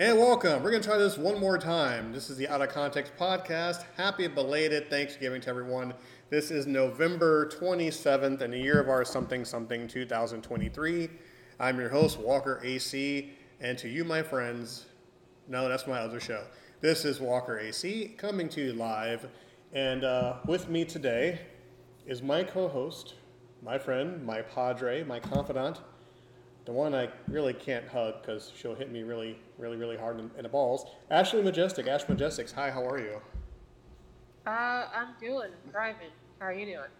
And welcome. We're going to try this one more time. This is the Out of Context podcast. Happy belated Thanksgiving to everyone. This is November 27th in the year of our something something 2023. I'm your host, Walker AC. And to you, my friends, no, that's my other show. This is Walker AC coming to you live. And uh, with me today is my co host, my friend, my padre, my confidant, the one I really can't hug because she'll hit me really, really, really hard in, in, the balls. Ashley Majestic, Ash Majestics. Hi, how are you? Uh, I'm doing, thriving. How are you doing?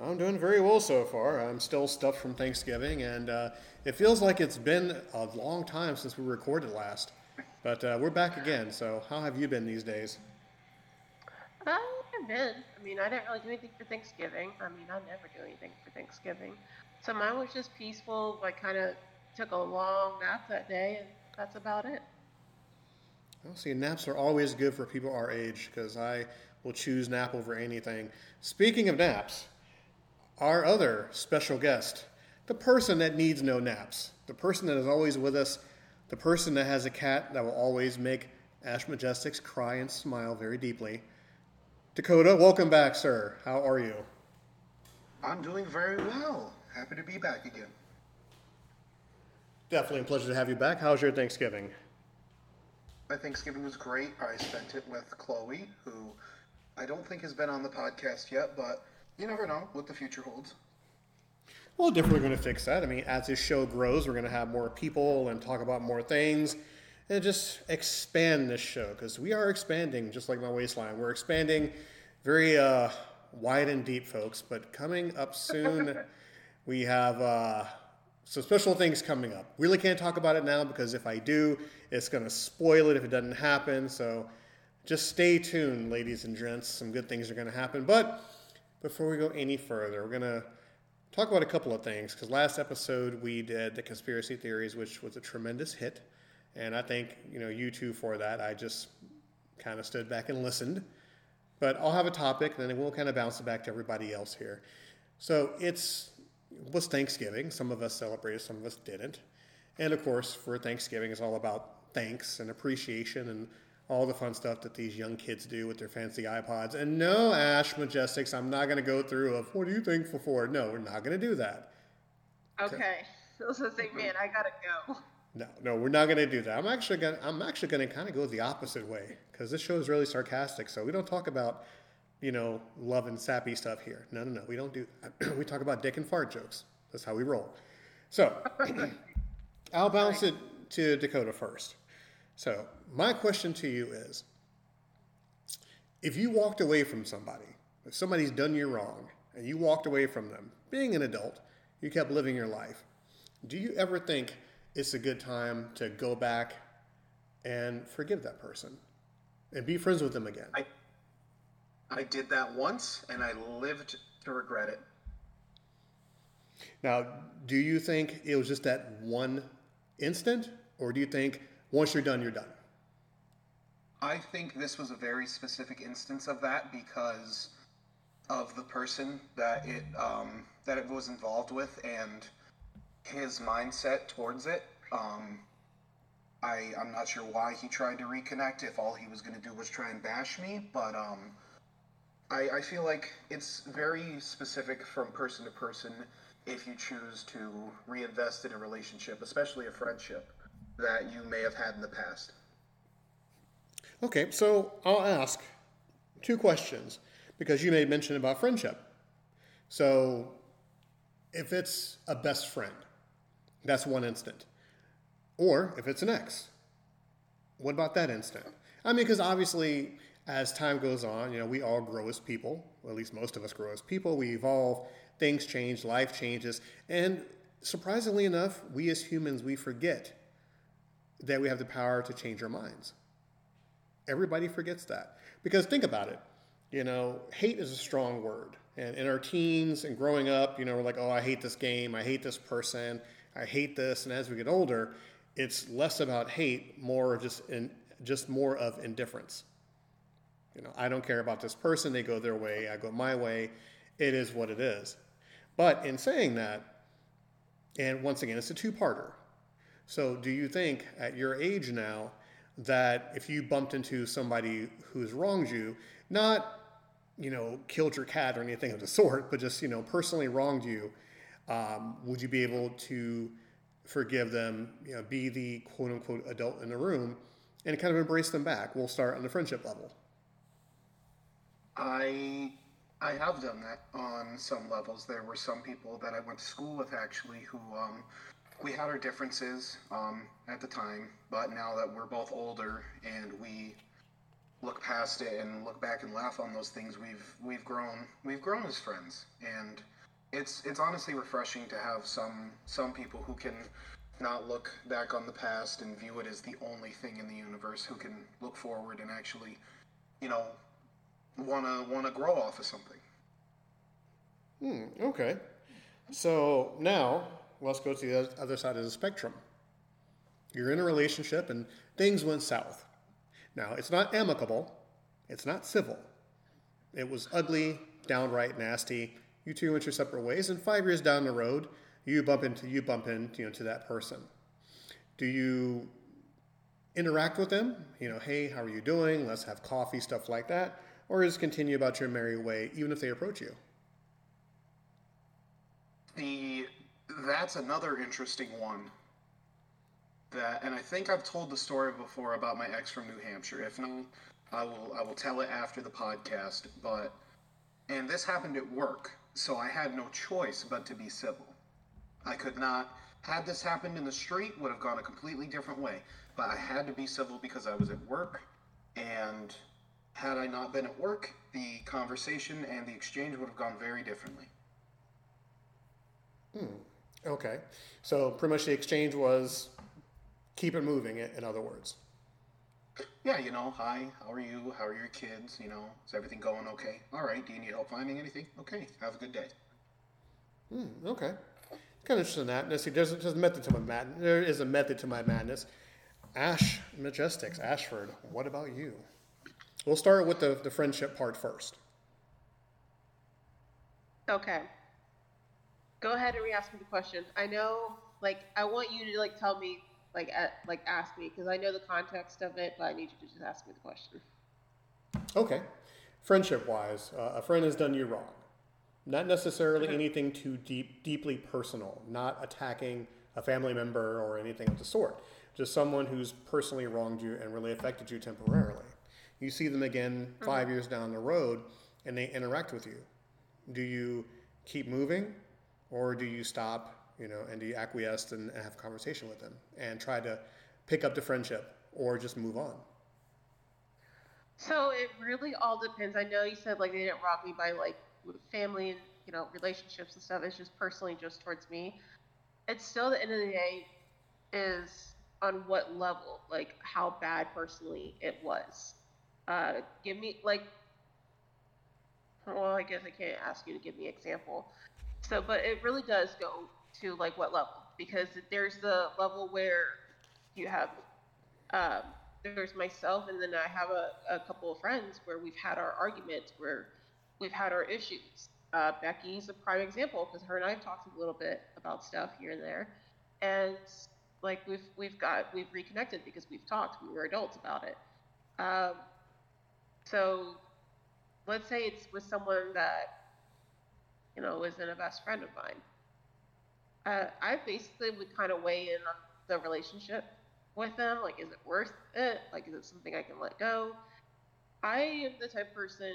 I'm doing very well so far. I'm still stuffed from Thanksgiving, and uh, it feels like it's been a long time since we recorded last. But uh, we're back again. So, how have you been these days? Uh, I've been. I mean, I didn't really do anything for Thanksgiving. I mean, I never do anything for Thanksgiving. So mine was just peaceful. I kind of took a long nap that day, and that's about it. Well, see, naps are always good for people our age because I will choose nap over anything. Speaking of naps, our other special guest, the person that needs no naps, the person that is always with us, the person that has a cat that will always make Ash Majestics cry and smile very deeply. Dakota, welcome back, sir. How are you? I'm doing very well. Happy to be back again. Definitely a pleasure to have you back. How's your Thanksgiving? My Thanksgiving was great. I spent it with Chloe, who I don't think has been on the podcast yet, but you never know what the future holds. Well, definitely going to fix that. I mean, as this show grows, we're going to have more people and talk about more things and just expand this show because we are expanding, just like my waistline. We're expanding very uh, wide and deep, folks. But coming up soon. We have uh, some special things coming up. Really can't talk about it now because if I do, it's going to spoil it if it doesn't happen. So just stay tuned, ladies and gents. Some good things are going to happen. But before we go any further, we're going to talk about a couple of things because last episode we did the conspiracy theories, which was a tremendous hit. And I thank you know you two for that. I just kind of stood back and listened. But I'll have a topic, and then we'll kind of bounce it back to everybody else here. So it's was Thanksgiving. Some of us celebrated, some of us didn't. And of course, for Thanksgiving, it's all about thanks and appreciation and all the fun stuff that these young kids do with their fancy iPods. And no, Ash Majestics, I'm not going to go through of what are you thankful for? No, we're not going to do that. Okay. So, say, man, I gotta go. No, no, we're not going to do that. I'm actually going. I'm actually going to kind of go the opposite way because this show is really sarcastic. So we don't talk about you know, love and sappy stuff here. No, no, no. We don't do that. we talk about dick and fart jokes. That's how we roll. So I'll bounce it to Dakota first. So my question to you is if you walked away from somebody, if somebody's done you wrong, and you walked away from them, being an adult, you kept living your life, do you ever think it's a good time to go back and forgive that person and be friends with them again? I- I did that once, and I lived to regret it. Now, do you think it was just that one instant, or do you think once you're done, you're done? I think this was a very specific instance of that because of the person that it um, that it was involved with and his mindset towards it. Um, I I'm not sure why he tried to reconnect if all he was going to do was try and bash me, but um, I, I feel like it's very specific from person to person if you choose to reinvest in a relationship, especially a friendship that you may have had in the past. Okay, so I'll ask two questions because you made mention about friendship. So if it's a best friend, that's one instant. Or if it's an ex, what about that instant? I mean, because obviously as time goes on, you know, we all grow as people, or at least most of us grow as people. We evolve, things change, life changes, and surprisingly enough, we as humans we forget that we have the power to change our minds. Everybody forgets that because think about it. You know, hate is a strong word, and in our teens and growing up, you know, we're like, oh, I hate this game, I hate this person, I hate this, and as we get older, it's less about hate, more of just in, just more of indifference you know, I don't care about this person. They go their way. I go my way. It is what it is. But in saying that, and once again, it's a two-parter. So, do you think at your age now that if you bumped into somebody who's wronged you, not you know killed your cat or anything of the sort, but just you know personally wronged you, um, would you be able to forgive them? You know, be the quote unquote adult in the room, and kind of embrace them back. We'll start on the friendship level. I I have done that on some levels. There were some people that I went to school with actually who um, we had our differences um, at the time, but now that we're both older and we look past it and look back and laugh on those things, we've we've grown we've grown as friends, and it's it's honestly refreshing to have some some people who can not look back on the past and view it as the only thing in the universe, who can look forward and actually, you know, wanna wanna grow off of something. Hmm, okay. So now let's go to the other side of the spectrum. You're in a relationship and things went south. Now, it's not amicable, it's not civil. It was ugly, downright nasty. You two went your separate ways, and five years down the road, you bump into you bump into you know, to that person. Do you interact with them? You know, hey, how are you doing? Let's have coffee, stuff like that, or just continue about your merry way, even if they approach you. The that's another interesting one. That, and I think I've told the story before about my ex from New Hampshire. If not, I will I will tell it after the podcast. But and this happened at work, so I had no choice but to be civil. I could not. Had this happened in the street, would have gone a completely different way. But I had to be civil because I was at work, and had I not been at work, the conversation and the exchange would have gone very differently. Hmm. Okay. So pretty much the exchange was keep it moving, in other words. Yeah, you know, hi, how are you? How are your kids? You know, is everything going okay? All right, do you need help finding anything? Okay, have a good day. Hmm, okay. Kind of interested in that. see, there's, there's a method to my madness. There is a method to my madness. Ash Majestics, Ashford, what about you? We'll start with the, the friendship part first. Okay go ahead and re-ask me the question. I know, like, I want you to like tell me, like, at, like, ask me because I know the context of it, but I need you to just ask me the question. Okay, friendship-wise, uh, a friend has done you wrong. Not necessarily mm-hmm. anything too deep, deeply personal. Not attacking a family member or anything of the sort. Just someone who's personally wronged you and really affected you temporarily. You see them again 5 mm-hmm. years down the road, and they interact with you. Do you keep moving or do you stop, you know, and do you acquiesce and have a conversation with them and try to pick up the friendship or just move on? So it really all depends. I know you said like they didn't rob me by like family and you know relationships and stuff. It's just personally just towards me. It's still the end of the day is on what level, like how bad personally it was. Uh, give me like, well, I guess I can't ask you to give me example. So, but it really does go to like what level because there's the level where you have um, there's myself and then I have a, a couple of friends where we've had our arguments where we've had our issues. Uh, Becky's a prime example because her and I've talked a little bit about stuff here and there, and like we've we've got we've reconnected because we've talked. We were adults about it. Um, so let's say it's with someone that you know, wasn't a best friend of mine. Uh, I basically would kind of weigh in on the relationship with them. Like, is it worth it? Like, is it something I can let go? I am the type of person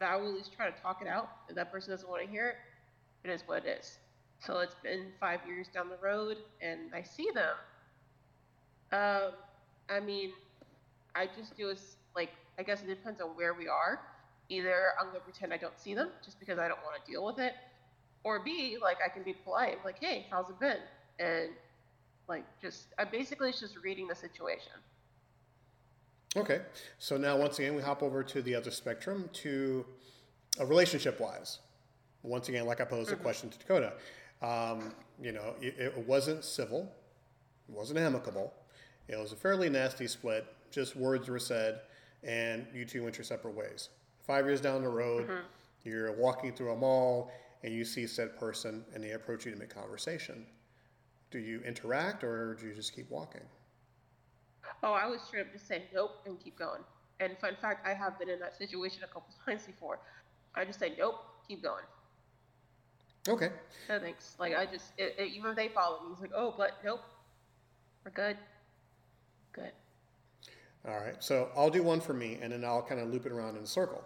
that I will at least try to talk it out. If that person doesn't want to hear it, it is what it is. So it's been five years down the road, and I see them. Um, I mean, I just do is like I guess it depends on where we are either I'm gonna pretend I don't see them just because I don't want to deal with it, or B, like I can be polite, like, hey, how's it been? And like just I basically it's just reading the situation. Okay, so now once again we hop over to the other spectrum to a uh, relationship wise. Once again, like I posed mm-hmm. a question to Dakota, um, you know, it, it wasn't civil, it wasn't amicable, it was a fairly nasty split. Just words were said, and you two went your separate ways. Five years down the road, mm-hmm. you're walking through a mall and you see said person and they approach you to make conversation. Do you interact or do you just keep walking? Oh, I was straight up just say nope and keep going. And fun fact, I have been in that situation a couple times before. I just say nope, keep going. Okay. No thanks. Like I just, it, it, even if they follow me, it's like, oh, but nope, we're good. Good. All right. So I'll do one for me, and then I'll kind of loop it around in a circle.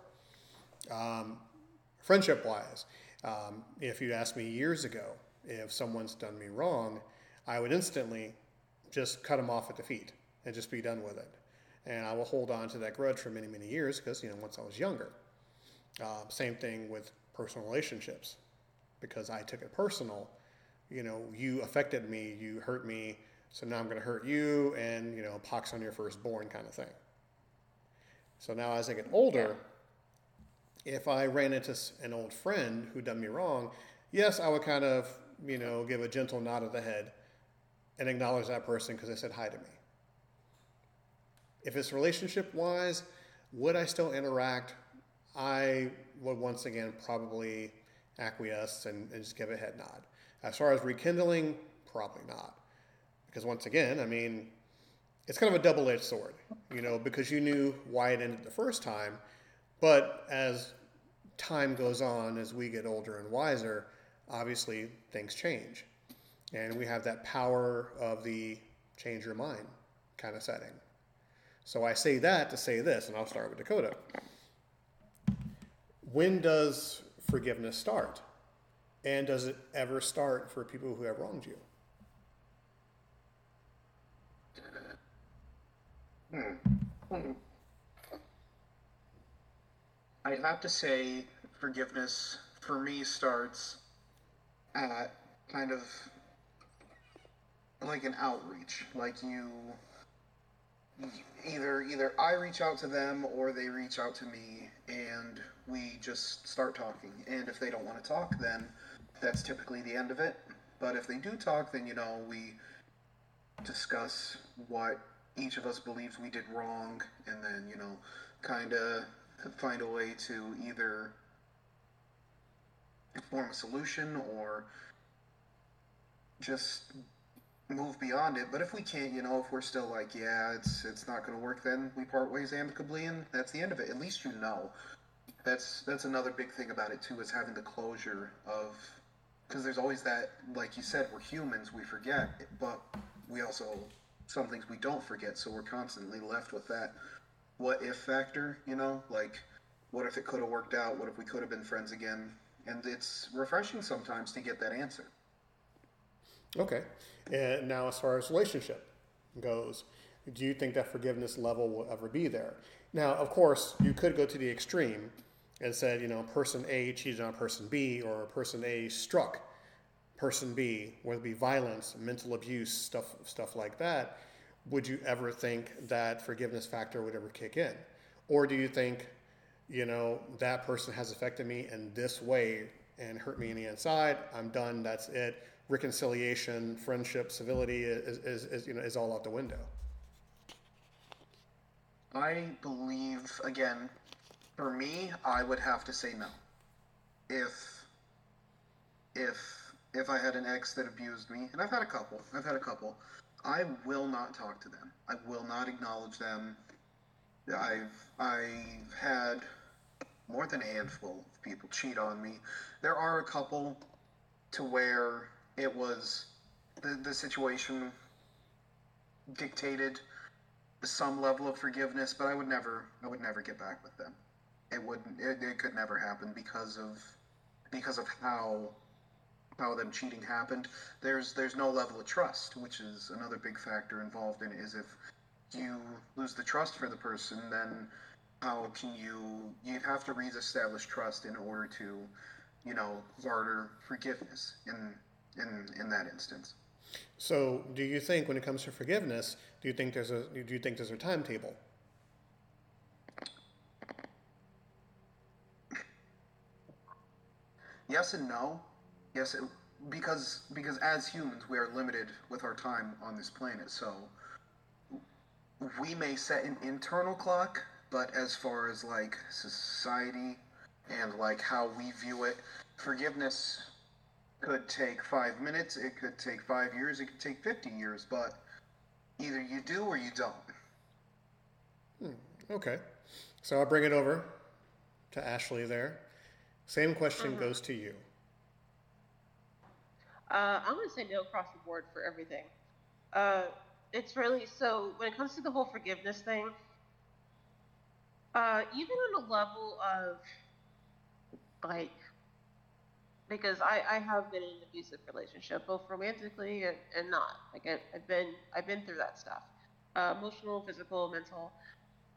Um, friendship wise, um, if you asked me years ago if someone's done me wrong, I would instantly just cut them off at the feet and just be done with it. And I will hold on to that grudge for many, many years because, you know, once I was younger. Uh, same thing with personal relationships because I took it personal. You know, you affected me, you hurt me, so now I'm going to hurt you, and, you know, pox on your firstborn kind of thing. So now as I get older, if I ran into an old friend who done me wrong, yes, I would kind of, you know, give a gentle nod of the head and acknowledge that person because they said hi to me. If it's relationship wise, would I still interact? I would once again probably acquiesce and, and just give a head nod. As far as rekindling, probably not. Because once again, I mean, it's kind of a double edged sword, you know, because you knew why it ended the first time but as time goes on, as we get older and wiser, obviously things change. And we have that power of the change your mind kind of setting. So I say that to say this, and I'll start with Dakota. When does forgiveness start? And does it ever start for people who have wronged you? Hmm. I'd have to say forgiveness for me starts at kind of like an outreach. Like you either either I reach out to them or they reach out to me and we just start talking. And if they don't want to talk then that's typically the end of it. But if they do talk then you know we discuss what each of us believes we did wrong and then you know kind of find a way to either form a solution or just move beyond it. But if we can't, you know, if we're still like, yeah, it's it's not going to work, then we part ways amicably, and that's the end of it. At least you know. That's that's another big thing about it too, is having the closure of, because there's always that, like you said, we're humans, we forget, but we also some things we don't forget, so we're constantly left with that what if factor, you know, like what if it could have worked out? What if we could have been friends again? And it's refreshing sometimes to get that answer. Okay. And now, as far as relationship goes, do you think that forgiveness level will ever be there? Now, of course, you could go to the extreme and said, you know, person A cheated on person B, or person A struck person B, whether it be violence, mental abuse, stuff, stuff like that would you ever think that forgiveness factor would ever kick in? Or do you think, you know, that person has affected me in this way and hurt me in the inside? I'm done. That's it. Reconciliation, friendship, civility is, is, is you know is all out the window. I believe again, for me, I would have to say no. If if if I had an ex that abused me, and I've had a couple, I've had a couple I will not talk to them. I will not acknowledge them. I've I've had more than a handful of people cheat on me. There are a couple to where it was the, the situation dictated some level of forgiveness, but I would never I would never get back with them. It wouldn't it, it could never happen because of because of how how them cheating happened, there's there's no level of trust, which is another big factor involved in it. Is if you lose the trust for the person, then how can you you have to reestablish trust in order to, you know, garner forgiveness in in in that instance. So, do you think when it comes to forgiveness, do you think there's a do you think there's a timetable? Yes and no. Yes, it, because because as humans we are limited with our time on this planet. So we may set an internal clock, but as far as like society and like how we view it, forgiveness could take five minutes, it could take five years, it could take 50 years, but either you do or you don't. Hmm, okay. So I'll bring it over to Ashley there. Same question mm-hmm. goes to you. Uh, I'm going to say no across the board for everything. Uh, it's really so when it comes to the whole forgiveness thing, uh, even on a level of like, because I, I have been in an abusive relationship, both romantically and, and not. Like I, have been I've been through that stuff, uh, emotional, physical, mental,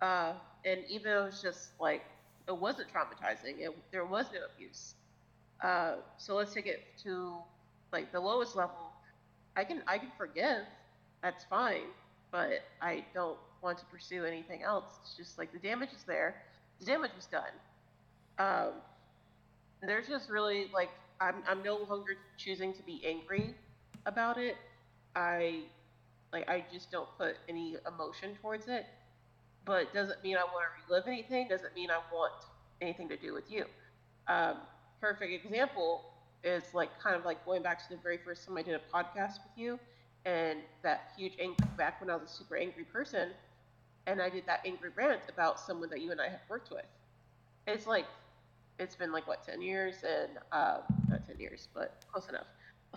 uh, and even though it's just like it wasn't traumatizing, it, there was no abuse. Uh, so let's take it to like the lowest level. I can I can forgive, that's fine, but I don't want to pursue anything else. It's just like the damage is there. The damage was done. Um, there's just really like I'm I'm no longer choosing to be angry about it. I like I just don't put any emotion towards it. But doesn't mean I want to relive anything. Doesn't mean I want anything to do with you. Um, perfect example is like kind of like going back to the very first time I did a podcast with you, and that huge anger back when I was a super angry person, and I did that angry rant about someone that you and I have worked with. It's like, it's been like what ten years and uh, not ten years, but close enough.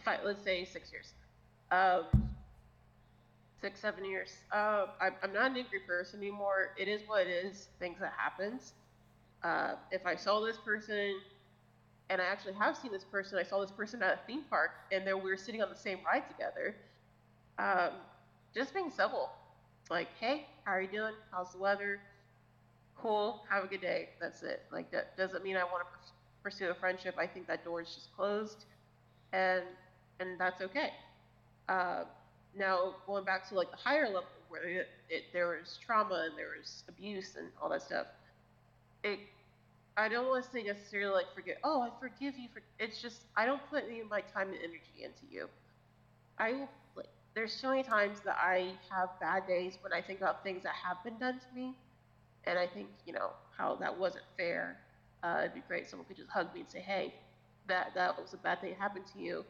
Five, let's say six years, um, six seven years. Uh, I'm, I'm not an angry person anymore. It is what it is. Things that happens. Uh, if I saw this person, and I actually have seen this person, I saw this person at a theme park, and then we were sitting on the same ride together. Um, just being civil like, hey, how are you doing? How's the weather? Cool. Have a good day. That's it. Like that doesn't mean I want to pursue a friendship. I think that door is just closed, and and that's okay. Uh, now going back to like the higher level where it, it, there was trauma and there was abuse and all that stuff. It I don't want to say necessarily like forget. Oh, I forgive you for. It's just I don't put any of my time and energy into you. I will there's so many times that I have bad days when I think about things that have been done to me, and I think you know how that wasn't fair. Uh, it'd be great if someone could just hug me and say, "Hey, that that was a bad thing that happened to you,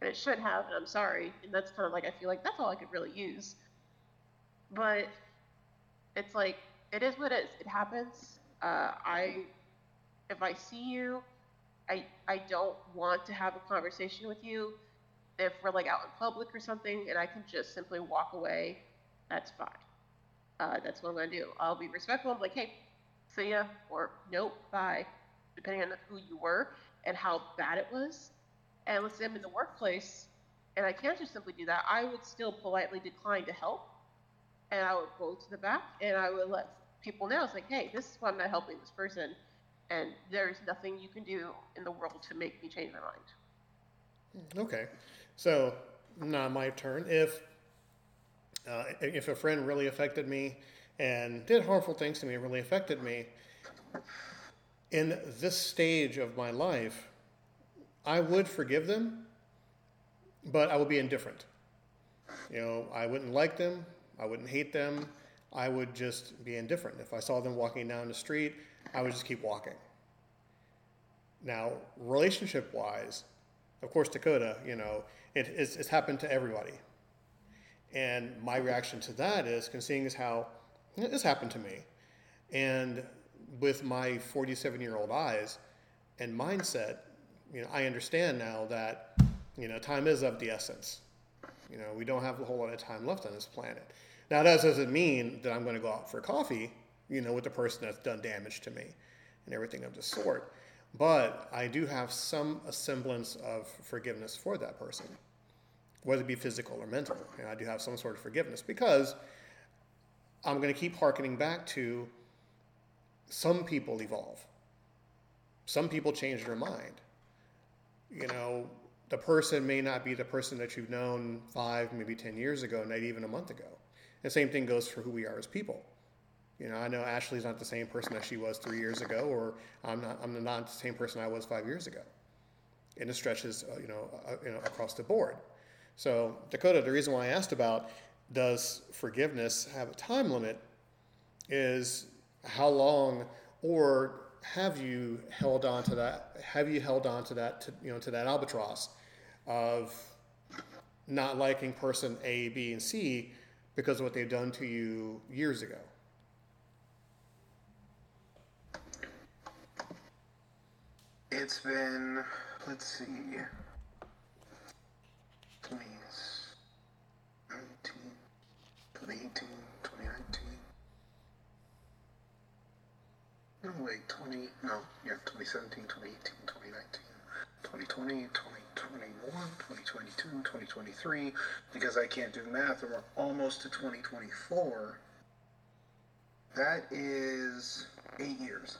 and it should have, and I'm sorry." And that's kind of like I feel like that's all I could really use. But it's like it is what it is. It happens. Uh, I if I see you, I I don't want to have a conversation with you if we're like out in public or something and I can just simply walk away, that's fine. Uh, that's what I'm gonna do. I'll be respectful. I'm like, hey, see ya, or nope, bye, depending on who you were and how bad it was. And let's say I'm in the workplace and I can't just simply do that. I would still politely decline to help, and I would go to the back and I would let people know. It's like, hey, this is why I'm not helping this person, and there's nothing you can do in the world to make me change my mind. Okay. So now my turn. If uh, if a friend really affected me and did harmful things to me, really affected me, in this stage of my life, I would forgive them, but I would be indifferent. You know, I wouldn't like them, I wouldn't hate them, I would just be indifferent. If I saw them walking down the street, I would just keep walking. Now, relationship wise, of course, Dakota, you know, it, it's, it's happened to everybody. And my reaction to that is, seeing as how this happened to me, and with my 47 year old eyes and mindset, you know, I understand now that you know time is of the essence. You know, we don't have a whole lot of time left on this planet. Now, that doesn't mean that I'm going to go out for coffee, you know, with the person that's done damage to me and everything of the sort. But I do have some semblance of forgiveness for that person, whether it be physical or mental. And I do have some sort of forgiveness because I'm going to keep harkening back to some people evolve. Some people change their mind. You know, the person may not be the person that you've known five, maybe 10 years ago, not even a month ago. The same thing goes for who we are as people. You know, I know Ashley's not the same person that she was three years ago, or I'm not, I'm not the same person I was five years ago. And it stretches, uh, you, know, uh, you know, across the board. So, Dakota, the reason why I asked about does forgiveness have a time limit is how long, or have you held on to that? Have you held on to that, to, you know, to that albatross of not liking person A, B, and C because of what they've done to you years ago? It's been, let's see, 20, 19, 2018, 2019. No, wait, 20, no, yeah, 2017, 2018, 2019, 2020, 2021, 2022, 2023, because I can't do math, and we're almost to 2024. That is eight years.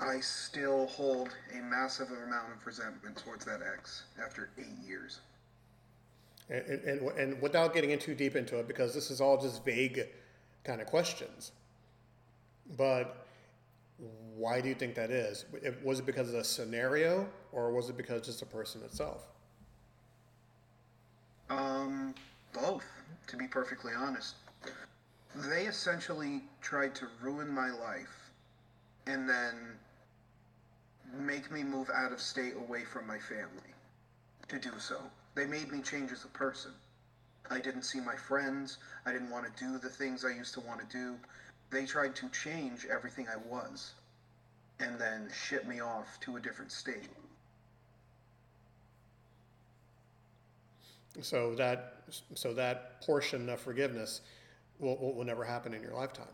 I still hold a massive amount of resentment towards that ex after eight years. And, and, and without getting in too deep into it, because this is all just vague kind of questions, but why do you think that is? Was it because of the scenario, or was it because just the person itself? Um, both, to be perfectly honest. They essentially tried to ruin my life and then make me move out of state away from my family to do so. They made me change as a person. I didn't see my friends. I didn't want to do the things I used to want to do. They tried to change everything I was and then ship me off to a different state. So that so that portion of forgiveness will, will, will never happen in your lifetime.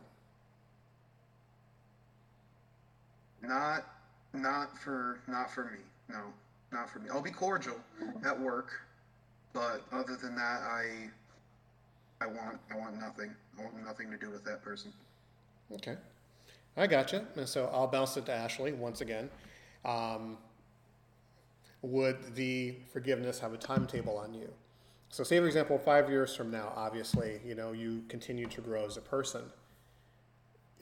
Not not for not for me. No, not for me. I'll be cordial at work, but other than that, I I want I want nothing. I want nothing to do with that person. Okay, I gotcha. And so I'll bounce it to Ashley once again. Um, would the forgiveness have a timetable on you? So, say for example, five years from now, obviously, you know, you continue to grow as a person.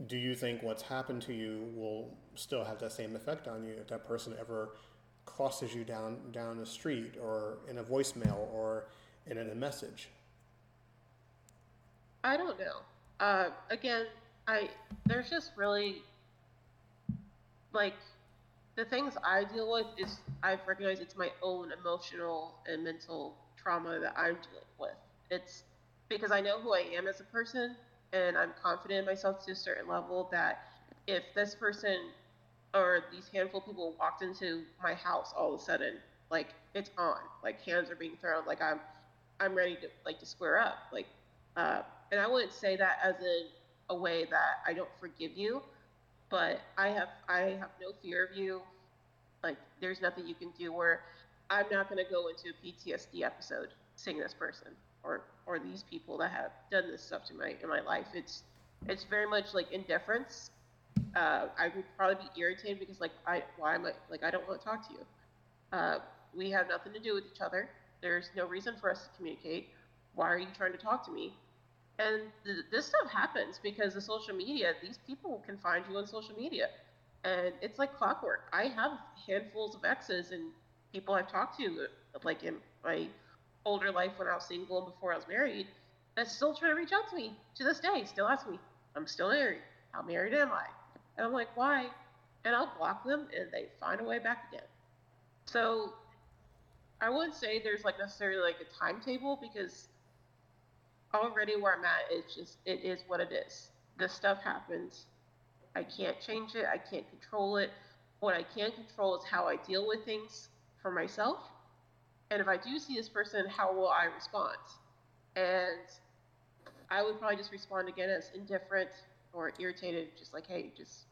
Do you think what's happened to you will still have that same effect on you if that person ever crosses you down down the street or in a voicemail or in a message? I don't know. Uh, again, I there's just really like the things I deal with is I've recognized it's my own emotional and mental trauma that I'm dealing with. It's because I know who I am as a person and I'm confident in myself to a certain level that if this person or these handful of people walked into my house all of a sudden, like it's on, like hands are being thrown, like I'm I'm ready to like to square up. Like uh and I wouldn't say that as in a way that I don't forgive you, but I have I have no fear of you. Like there's nothing you can do where I'm not going to go into a PTSD episode seeing this person or or these people that have done this stuff to my in my life. It's it's very much like indifference. Uh, I would probably be irritated because like I why am I like I don't want to talk to you. Uh, we have nothing to do with each other. There's no reason for us to communicate. Why are you trying to talk to me? And th- this stuff happens because of social media. These people can find you on social media, and it's like clockwork. I have handfuls of exes and people I've talked to, uh, like in my older life when I was single and before I was married, that still try to reach out to me to this day. Still ask me, "I'm still married. How married am I?" And I'm like, "Why?" And I'll block them, and they find a way back again. So I wouldn't say there's like necessarily like a timetable because already where I'm at, it's just it is what it is. This stuff happens. I can't change it. I can't control it. What I can control is how I deal with things for myself. And if I do see this person, how will I respond? And I would probably just respond again as indifferent or irritated, just like, hey, just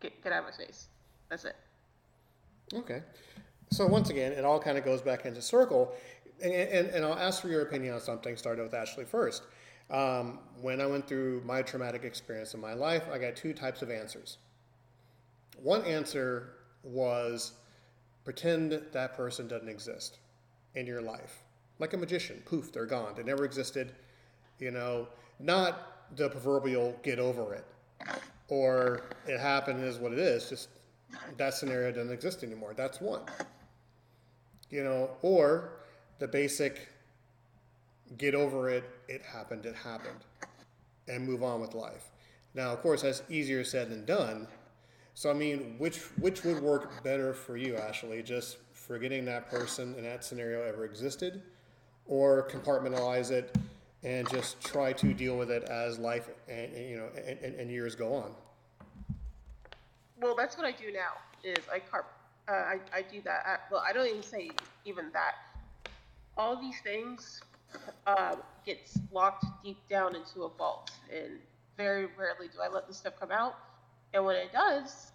get, get out of my face. That's it. Okay. So once again, it all kind of goes back into circle. And, and, and I'll ask for your opinion on something, starting with Ashley first. Um, when I went through my traumatic experience in my life, I got two types of answers. One answer was pretend that person doesn't exist in your life. Like a magician, poof, they're gone. They never existed. You know, not the proverbial get over it or it happened is what it is. Just that scenario doesn't exist anymore. That's one. You know, or the basic get over it, it happened, it happened, and move on with life. Now, of course, that's easier said than done. So, I mean, which which would work better for you, Ashley? Just forgetting that person and that scenario ever existed, or compartmentalize it and just try to deal with it as life and, and, you know and, and, years go on. Well, that's what I do now. Is I carp, uh, I I do that. At, well, I don't even say even that. All these things uh, gets locked deep down into a vault, and very rarely do I let this stuff come out. And when it does,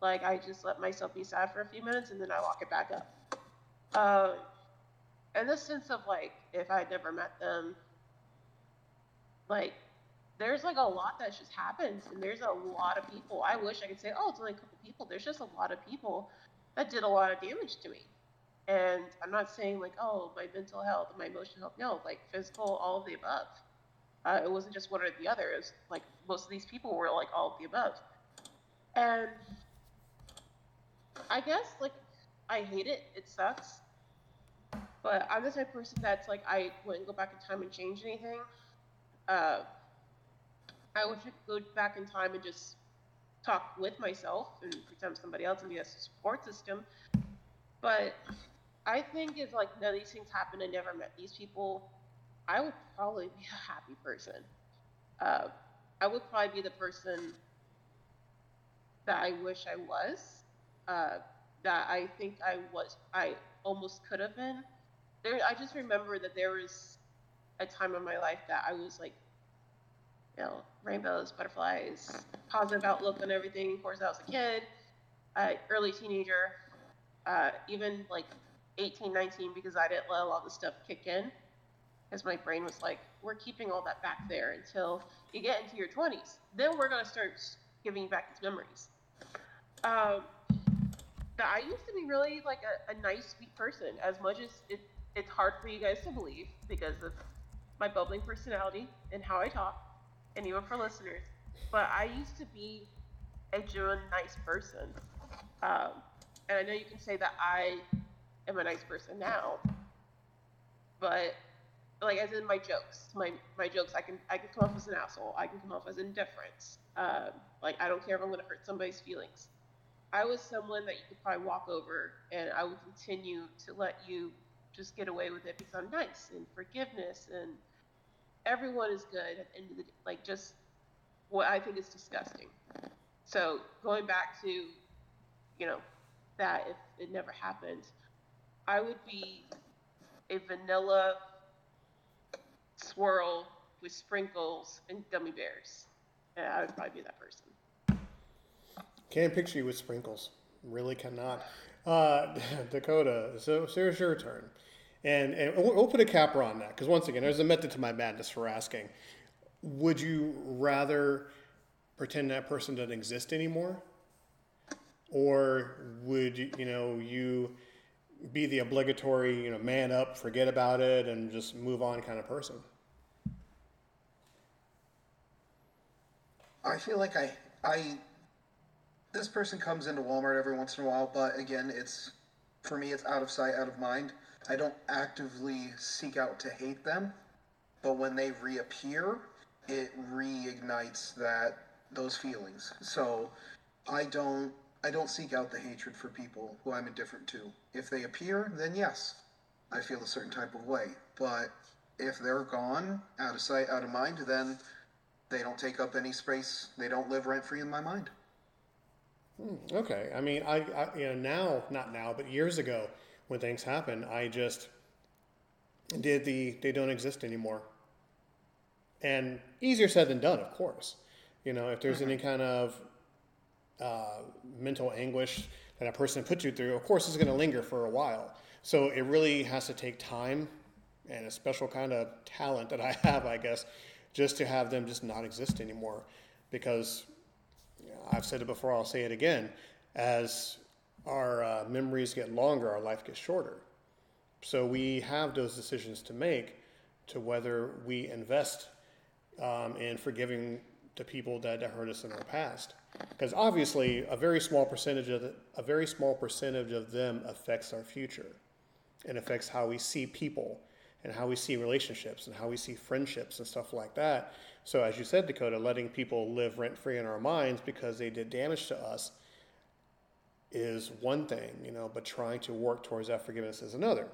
like I just let myself be sad for a few minutes, and then I lock it back up. Uh, and the sense of like, if I had never met them, like there's like a lot that just happens and there's a lot of people i wish i could say oh it's only a couple people there's just a lot of people that did a lot of damage to me and i'm not saying like oh my mental health my emotional health no like physical all of the above. Uh, it wasn't just one or the other it was like most of these people were like all of the above. And i guess like i hate it it sucks. But i'm the type of person that's like i wouldn't go back in time and change anything. Uh, I could go back in time and just talk with myself and pretend somebody else and be a support system. But I think if like none of these things happened and never met these people, I would probably be a happy person. Uh, I would probably be the person that I wish I was. Uh, that I think I was, I almost could have been. There, I just remember that there was a time in my life that I was like, you know, rainbows, butterflies, positive outlook on everything. Of course, I was a kid, uh, early teenager, uh, even like 18, 19, because I didn't let a lot of the stuff kick in. Because my brain was like, we're keeping all that back there until you get into your 20s. Then we're going to start giving you back these memories. Um, I used to be really like a, a nice, sweet person, as much as it, it's hard for you guys to believe because of my bubbling personality and how I talk, and even for listeners. But I used to be a genuine nice person. Um, and I know you can say that I am a nice person now, but like as in my jokes, my my jokes, I can I can come off as an asshole. I can come off as indifference. Um, like I don't care if I'm going to hurt somebody's feelings. I was someone that you could probably walk over, and I would continue to let you just get away with it because I'm nice and forgiveness and everyone is good at the end of the day. Like just what I think is disgusting. So going back to, you know, that if it never happened, I would be a vanilla swirl with sprinkles and gummy bears. And I would probably be that person. Can't picture you with sprinkles. Really cannot. Uh, Dakota, so, so it's your turn. And, and we'll, put a capper on that because once again, there's a method to my madness for asking. Would you rather pretend that person doesn't exist anymore, or would you know you be the obligatory you know man up, forget about it, and just move on kind of person? I feel like I I this person comes into Walmart every once in a while, but again, it's for me, it's out of sight, out of mind. I don't actively seek out to hate them, but when they reappear, it reignites that those feelings. So I don't I don't seek out the hatred for people who I'm indifferent to. If they appear, then yes, I feel a certain type of way. But if they're gone, out of sight, out of mind, then they don't take up any space. They don't live rent free in my mind. Hmm, okay. I mean, I, I, you know now, not now, but years ago, when things happen, I just did the they don't exist anymore. And easier said than done, of course. You know, if there's mm-hmm. any kind of uh, mental anguish that a person puts you through, of course, is going to linger for a while. So it really has to take time and a special kind of talent that I have, I guess, just to have them just not exist anymore. Because you know, I've said it before, I'll say it again. As our uh, memories get longer, our life gets shorter. So we have those decisions to make to whether we invest um, in forgiving the people that hurt us in our past. Because obviously, a very small percentage of the, a very small percentage of them affects our future, and affects how we see people, and how we see relationships, and how we see friendships and stuff like that. So, as you said, Dakota, letting people live rent free in our minds because they did damage to us is one thing, you know, but trying to work towards that forgiveness is another.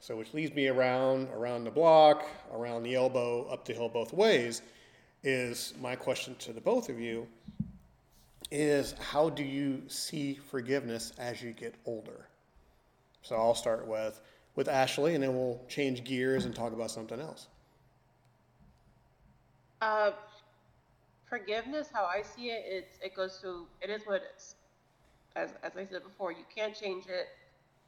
So, which leads me around, around the block, around the elbow, up the hill both ways, is my question to the both of you is how do you see forgiveness as you get older? So I'll start with with Ashley, and then we'll change gears and talk about something else. Uh, forgiveness, how I see it, it's it goes to it is what it is. As as I said before, you can't change it.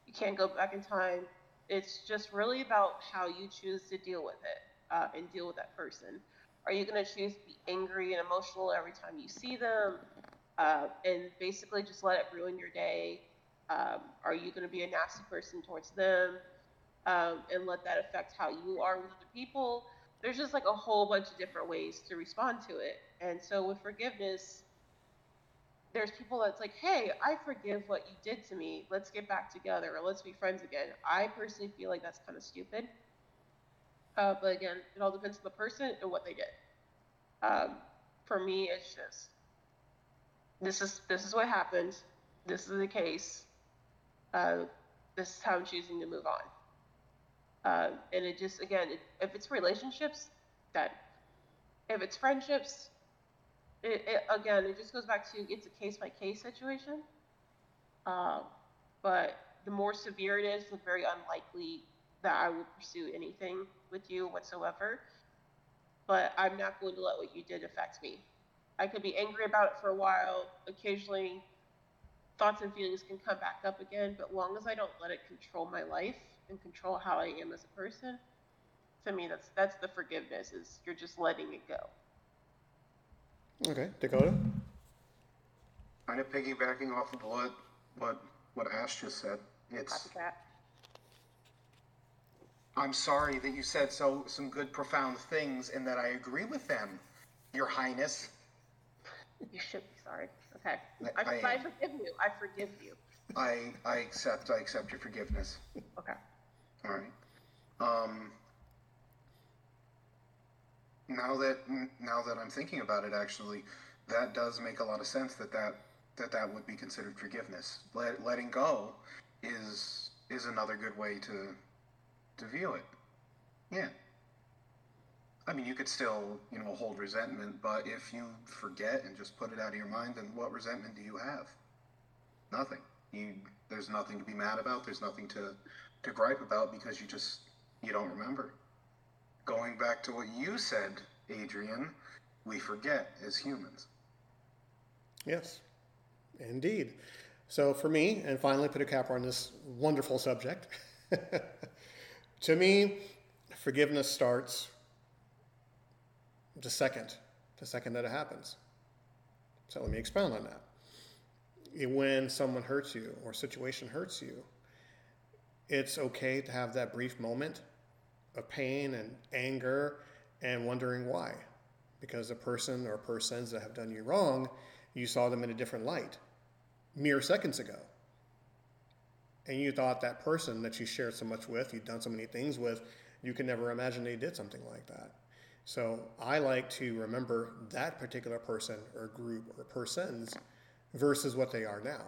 You can't go back in time. It's just really about how you choose to deal with it uh, and deal with that person. Are you going to choose to be angry and emotional every time you see them, uh, and basically just let it ruin your day? Um, are you going to be a nasty person towards them um, and let that affect how you are with the people? There's just like a whole bunch of different ways to respond to it. And so with forgiveness, there's people that's like, hey, I forgive what you did to me. Let's get back together or let's be friends again. I personally feel like that's kind of stupid. Uh, but again, it all depends on the person and what they get. Um, for me, it's just this is this is what happened. This is the case uh, this is how I'm choosing to move on. Uh, and it just again, it, if it's relationships, that if it's friendships, it, it, again, it just goes back to it's a case by case situation. Uh, but the more severe it is, the very unlikely that I would pursue anything with you whatsoever. But I'm not going to let what you did affect me. I could be angry about it for a while. Occasionally, thoughts and feelings can come back up again, but long as I don't let it control my life and control how I am as a person, to me that's that's the forgiveness is you're just letting it go. Okay, Dakota. Kind of piggybacking off of what what what Ash just said. It's I'm sorry that you said so some good profound things and that I agree with them, Your Highness. You should be sorry. Okay. I, I, I forgive you. I forgive you. I I accept. I accept your forgiveness. Okay. All right. Um. Now that now that I'm thinking about it, actually, that does make a lot of sense. That that that that would be considered forgiveness. Let, letting go is is another good way to to view it. Yeah. I mean, you could still, you know, hold resentment, but if you forget and just put it out of your mind, then what resentment do you have? Nothing. You there's nothing to be mad about. There's nothing to to gripe about because you just you don't remember. Going back to what you said, Adrian, we forget as humans. Yes, indeed. So for me, and finally put a cap on this wonderful subject. to me, forgiveness starts the second, the second that it happens. So let me expound on that. When someone hurts you or situation hurts you, it's okay to have that brief moment of pain and anger and wondering why. Because the person or persons that have done you wrong, you saw them in a different light mere seconds ago. And you thought that person that you shared so much with, you'd done so many things with, you could never imagine they did something like that. So I like to remember that particular person or group or persons versus what they are now.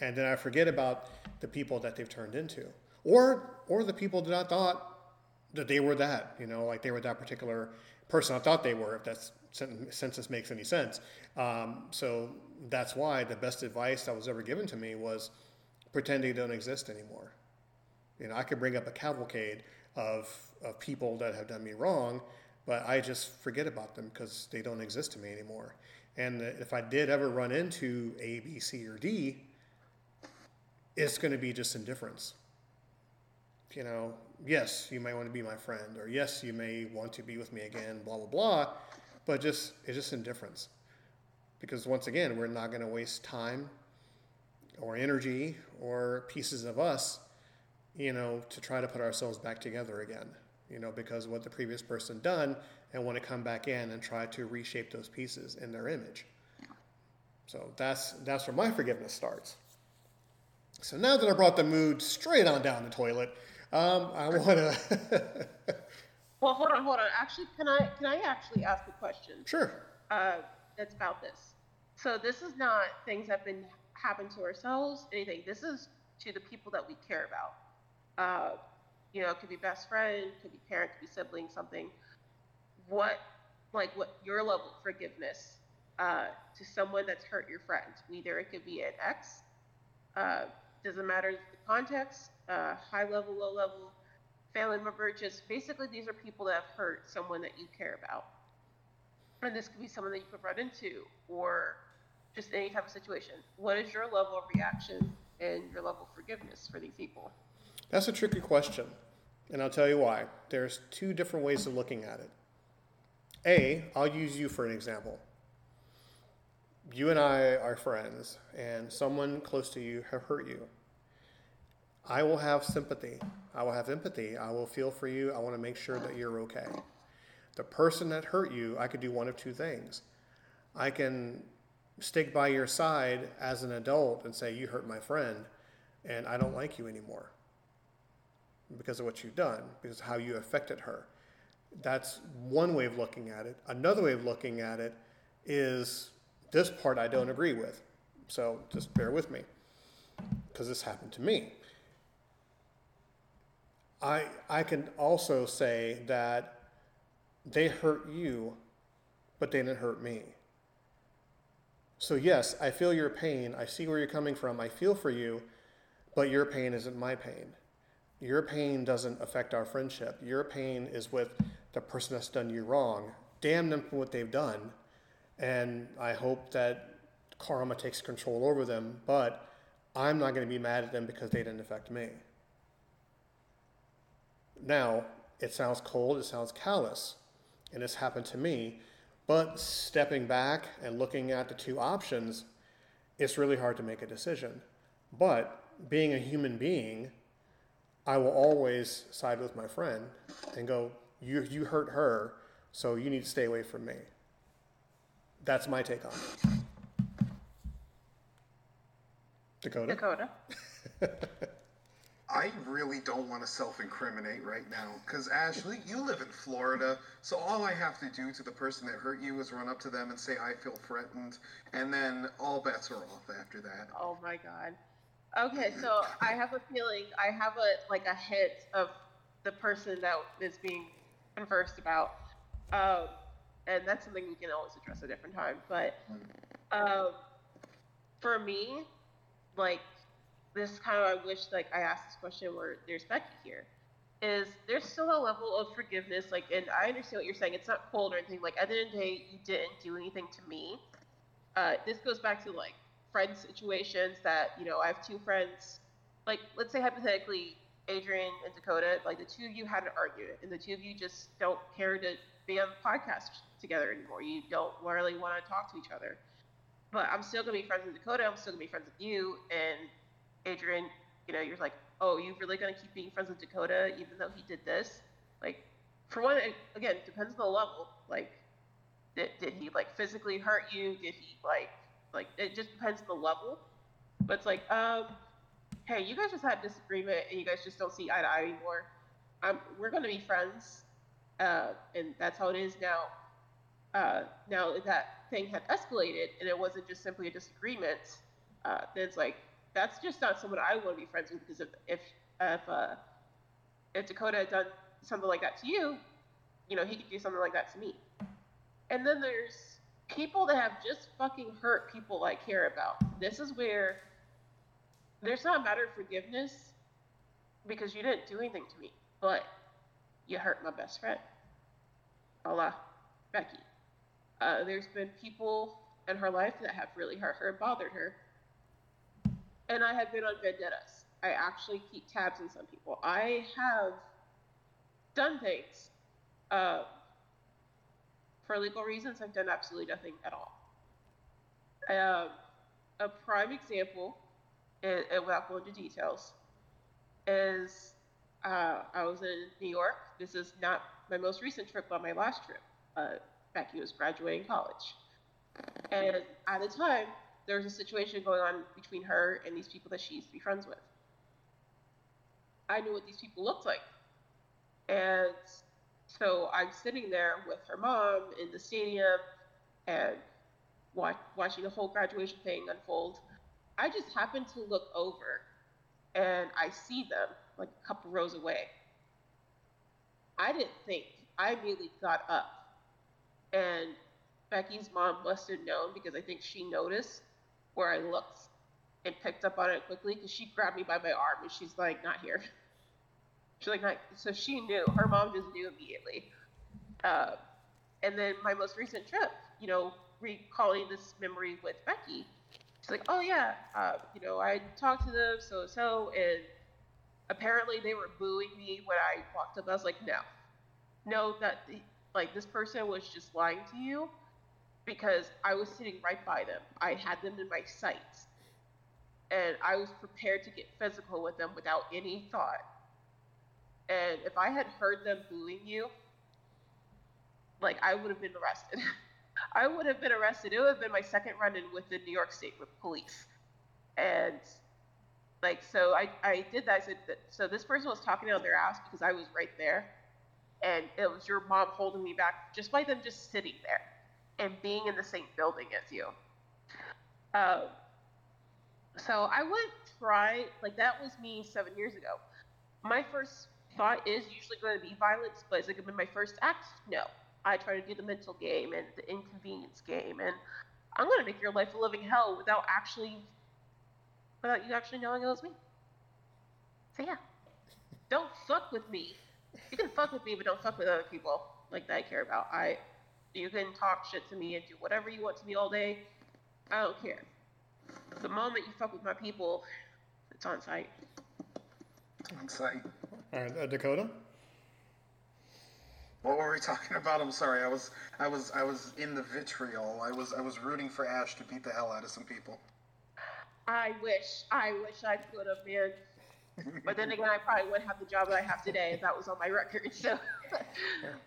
And then I forget about the people that they've turned into. Or or the people that I thought that they were that, you know, like they were that particular person I thought they were, if that sentence makes any sense. Um, so that's why the best advice that was ever given to me was pretend they don't exist anymore. You know, I could bring up a cavalcade of, of people that have done me wrong, but I just forget about them because they don't exist to me anymore. And if I did ever run into A, B, C, or D, it's going to be just indifference. You know, yes, you may want to be my friend, or yes, you may want to be with me again, blah, blah, blah, but just it's just indifference. Because once again, we're not going to waste time or energy or pieces of us you know, to try to put ourselves back together again, you know, because what the previous person done and want to come back in and try to reshape those pieces in their image. So that's that's where my forgiveness starts. So now that I brought the mood straight on down the toilet, um, I want to. well, hold on, hold on. Actually, can I can I actually ask a question? Sure. Uh, that's about this. So this is not things that have been happen to ourselves, anything. This is to the people that we care about. Uh, you know, it could be best friend, could be parent, could be sibling, something. What, like, what your level of forgiveness uh, to someone that's hurt your friend? Either it could be an ex, uh, doesn't matter the context, uh, high level, low level, family member. Just basically, these are people that have hurt someone that you care about, and this could be someone that you could run into, or just any type of situation. What is your level of reaction and your level of forgiveness for these people? That's a tricky question, and I'll tell you why. There's two different ways of looking at it. A, I'll use you for an example. You and I are friends, and someone close to you have hurt you. I will have sympathy. I will have empathy. I will feel for you. I want to make sure that you're okay. The person that hurt you, I could do one of two things. I can stick by your side as an adult and say, You hurt my friend, and I don't like you anymore because of what you've done, because how you affected her. That's one way of looking at it. Another way of looking at it is this part I don't agree with. So just bear with me because this happened to me. I, I can also say that they hurt you, but they didn't hurt me. So, yes, I feel your pain. I see where you're coming from. I feel for you, but your pain isn't my pain. Your pain doesn't affect our friendship. Your pain is with the person that's done you wrong. Damn them for what they've done. And I hope that karma takes control over them, but I'm not going to be mad at them because they didn't affect me. Now, it sounds cold, it sounds callous, and it's happened to me. But stepping back and looking at the two options, it's really hard to make a decision. But being a human being, I will always side with my friend and go, you, you hurt her, so you need to stay away from me. That's my take on it. Dakota? Dakota. I really don't want to self incriminate right now because Ashley, you live in Florida, so all I have to do to the person that hurt you is run up to them and say I feel threatened, and then all bets are off after that. Oh my god. Okay, so I have a feeling I have a like a hit of the person that is being conversed about, um, and that's something we can always address a different time. But um, for me, like this is kind of I wish like I asked this question where there's Becky here. Is there's still a level of forgiveness, like, and I understand what you're saying. It's not cold or anything. Like, at the end of the day, you didn't do anything to me. Uh, this goes back to like friend situations that you know I have two friends. Like, let's say hypothetically, Adrian and Dakota, like the two of you had an argument, and the two of you just don't care to be on the podcast together anymore. You don't really want to talk to each other. But I'm still gonna be friends with Dakota. I'm still gonna be friends with you, and Adrian, you know, you're like, oh, you're really gonna keep being friends with Dakota even though he did this? Like, for one, again, depends on the level. Like, did, did he like physically hurt you? Did he like like it just depends on the level. But it's like, um, hey, you guys just had disagreement and you guys just don't see eye to eye anymore. Um, we're gonna be friends, uh, and that's how it is now. Uh, now that thing had escalated and it wasn't just simply a disagreement, uh, then it's like that's just not someone I want to be friends with because if if if, uh, if Dakota had done something like that to you, you know, he could do something like that to me. And then there's people that have just fucking hurt people I care about. This is where there's not a matter of forgiveness because you didn't do anything to me, but you hurt my best friend. Allah, Becky. Uh, there's been people in her life that have really hurt her, and bothered her, and I have been on vendettas. I actually keep tabs on some people. I have done things uh, for legal reasons. I've done absolutely nothing at all. Um, a prime example, and, and without going into details, is uh, I was in New York. This is not my most recent trip, but my last trip. Uh, Becky was graduating college. And at the time, there was a situation going on between her and these people that she used to be friends with. I knew what these people looked like. And so I'm sitting there with her mom in the stadium and watch, watching the whole graduation thing unfold. I just happened to look over and I see them like a couple rows away. I didn't think. I immediately got up. And Becky's mom must have known because I think she noticed where I looked and picked up on it quickly because she grabbed me by my arm and she's like, not here. She's like, not. So she knew. Her mom just knew immediately. Uh, and then my most recent trip, you know, recalling this memory with Becky, she's like, oh yeah, uh, you know, I talked to them, so so, and apparently they were booing me when I walked up. I was like, no, no, that like this person was just lying to you because I was sitting right by them. I had them in my sights. And I was prepared to get physical with them without any thought. And if I had heard them booing you, like I would have been arrested. I would have been arrested. It would have been my second run in with the New York State Police. And like so I, I did that. I said that, so this person was talking on their ass because I was right there. And it was your mom holding me back just by them just sitting there and being in the same building as you. Um, so I would try, like, that was me seven years ago. My first thought is usually going to be violence, but is it going to be my first act? No. I try to do the mental game and the inconvenience game, and I'm going to make your life a living hell without actually, without you actually knowing it was me. So yeah, don't fuck with me. You can fuck with me, but don't fuck with other people like that I care about. I you can talk shit to me and do whatever you want to me all day. I don't care. The moment you fuck with my people, it's on sight. On sight. All right, uh, Dakota. What were we talking about? I'm sorry. I was I was I was in the vitriol. I was I was rooting for Ash to beat the hell out of some people. I wish I wish I could have, man but then again, I probably wouldn't have the job that I have today if that was on my record. So,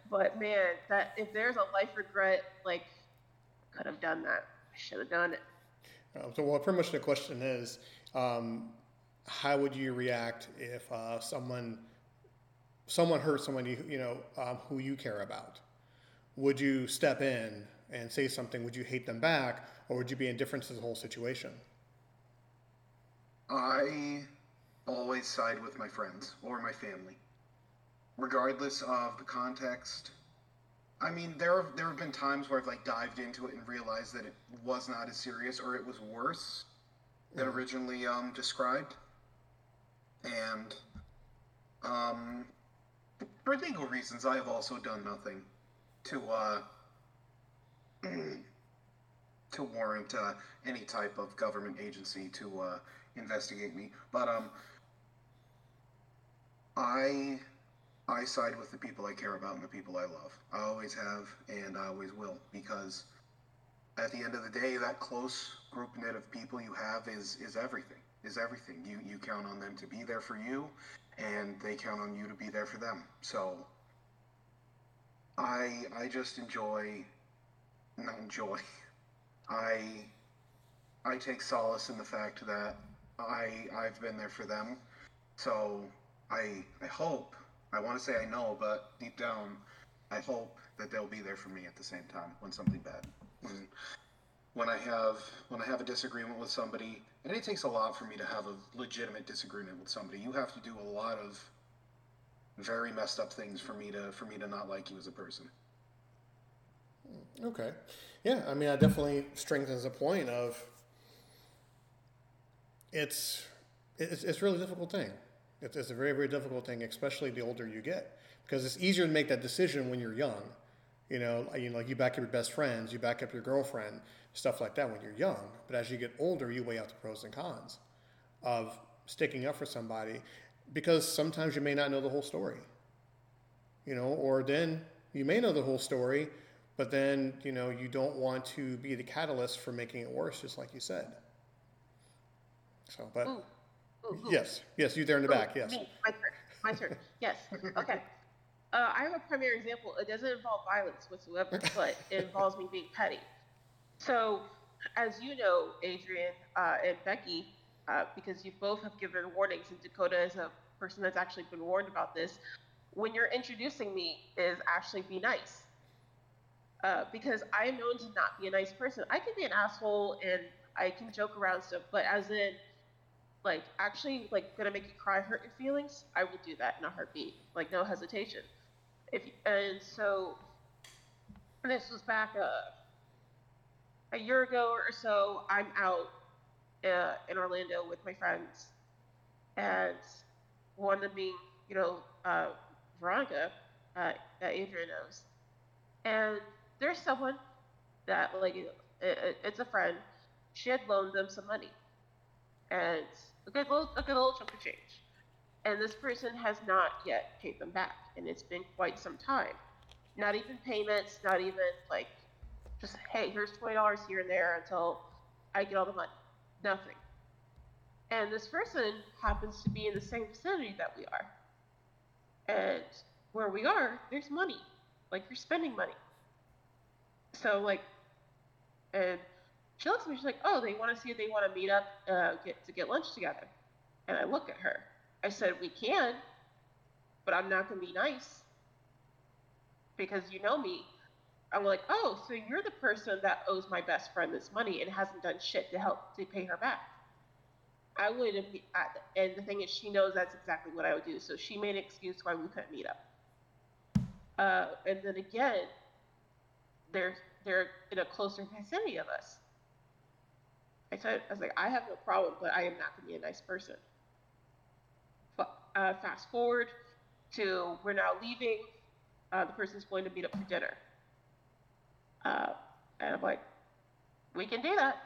but man, that if there's a life regret, like, could have done that. I should have done it. Um, so, well, pretty much the question is, um, how would you react if uh, someone someone hurt someone you, you know um, who you care about? Would you step in and say something? Would you hate them back, or would you be indifferent to the whole situation? I always side with my friends or my family, regardless of the context. I mean, there have there have been times where I've like dived into it and realized that it was not as serious or it was worse than mm-hmm. originally um, described, and um, for legal reasons, I have also done nothing to uh, to warrant uh, any type of government agency to uh, investigate me. But um, I I side with the people I care about and the people I love. I always have and I always will because at the end of the day that close group knit of people you have is is everything. Is everything. You you count on them to be there for you and they count on you to be there for them. So I I just enjoy not enjoy. I I take solace in the fact that I I've been there for them. So I I hope I want to say I know, but deep down, I hope that they'll be there for me at the same time when something bad when when I have when I have a disagreement with somebody, and it takes a lot for me to have a legitimate disagreement with somebody. You have to do a lot of very messed up things for me to for me to not like you as a person. Okay, yeah, I mean, I definitely strengthens the point of it's it's it's really difficult thing. It's, it's a very, very difficult thing, especially the older you get, because it's easier to make that decision when you're young. You know, you know, like you back up your best friends, you back up your girlfriend, stuff like that when you're young. But as you get older, you weigh out the pros and cons of sticking up for somebody, because sometimes you may not know the whole story. You know, or then you may know the whole story, but then you know you don't want to be the catalyst for making it worse, just like you said. So, but. Ooh. Yes, yes, you there in the back, yes. Me, my turn, my turn, yes, okay. Uh, I have a primary example. It doesn't involve violence whatsoever, but it involves me being petty. So, as you know, Adrian uh, and Becky, uh, because you both have given warnings, and Dakota is a person that's actually been warned about this. When you're introducing me, is actually be nice, uh, because I am known to not be a nice person. I can be an asshole and I can joke around stuff, but as in, like, actually, like, gonna make you cry, hurt your feelings, I will do that in a heartbeat, like, no hesitation. If and so, this was back uh, a year ago or so. I'm out uh, in Orlando with my friends, and one of me, you know, uh, Veronica, uh, that Adrian knows, and there's someone that like it, it, it's a friend. She had loaned them some money, and a good a good little chunk of change, and this person has not yet paid them back, and it's been quite some time. Not even payments, not even like just hey, here's twenty dollars here and there until I get all the money. Nothing. And this person happens to be in the same vicinity that we are. And where we are, there's money. Like you're spending money. So like, and she looks at me. She's like, "Oh, they want to see if they want to meet up, uh, get to get lunch together." And I look at her. I said, "We can, but I'm not gonna be nice because you know me. I'm like, oh, so you're the person that owes my best friend this money and hasn't done shit to help to pay her back. I would have, and the thing is, she knows that's exactly what I would do. So she made an excuse why we couldn't meet up. Uh, and then again, they're they're in a closer vicinity of us. I said, I was like, I have no problem, but I am not going to be a nice person. But, uh, fast forward to we're now leaving. Uh, the person's going to meet up for dinner. Uh, and I'm like, we can do that.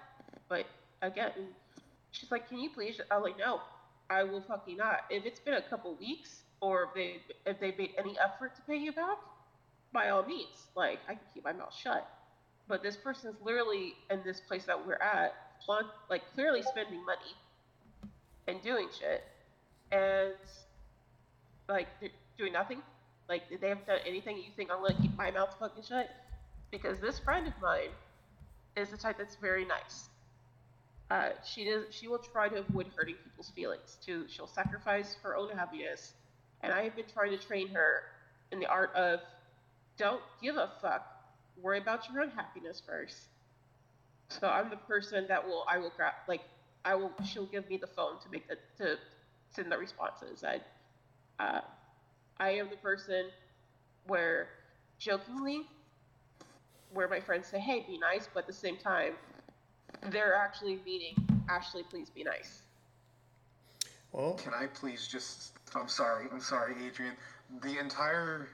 But again, she's like, can you please? I'm like, no, I will fucking not. If it's been a couple weeks or if they if they made any effort to pay you back, by all means, like I can keep my mouth shut. But this person's literally in this place that we're at, like clearly spending money and doing shit, and like doing nothing. Like they haven't done anything. You think I'm gonna keep my mouth fucking shut? because this friend of mine is the type that's very nice. Uh, she does. She will try to avoid hurting people's feelings. To she'll sacrifice her own happiness, and I have been trying to train her in the art of don't give a fuck. Worry about your own happiness first. So I'm the person that will. I will grab like I will. She'll give me the phone to make the to send the responses. I uh, I am the person where jokingly where my friends say, "Hey, be nice," but at the same time, they're actually meaning, "Ashley, please be nice." Well, can I please just? I'm sorry. I'm sorry, Adrian. The entire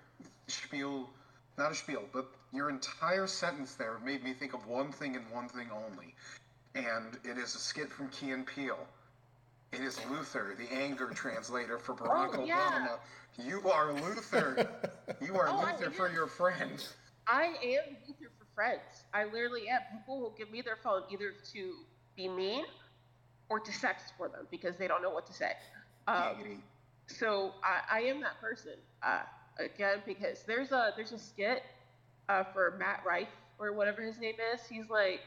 spiel, not a spiel, but your entire sentence there made me think of one thing and one thing only, and it is a skit from Key and Peele. It is Luther, the anger translator for Barack oh, yeah. Obama. You are Luther. You are oh, Luther for your friends. I am Luther for friends. I literally am. People will give me their phone either to be mean or to sex for them because they don't know what to say. Um, so I, I, am that person. Uh, again, because there's a there's a skit uh, for Matt Rife or whatever his name is. He's like,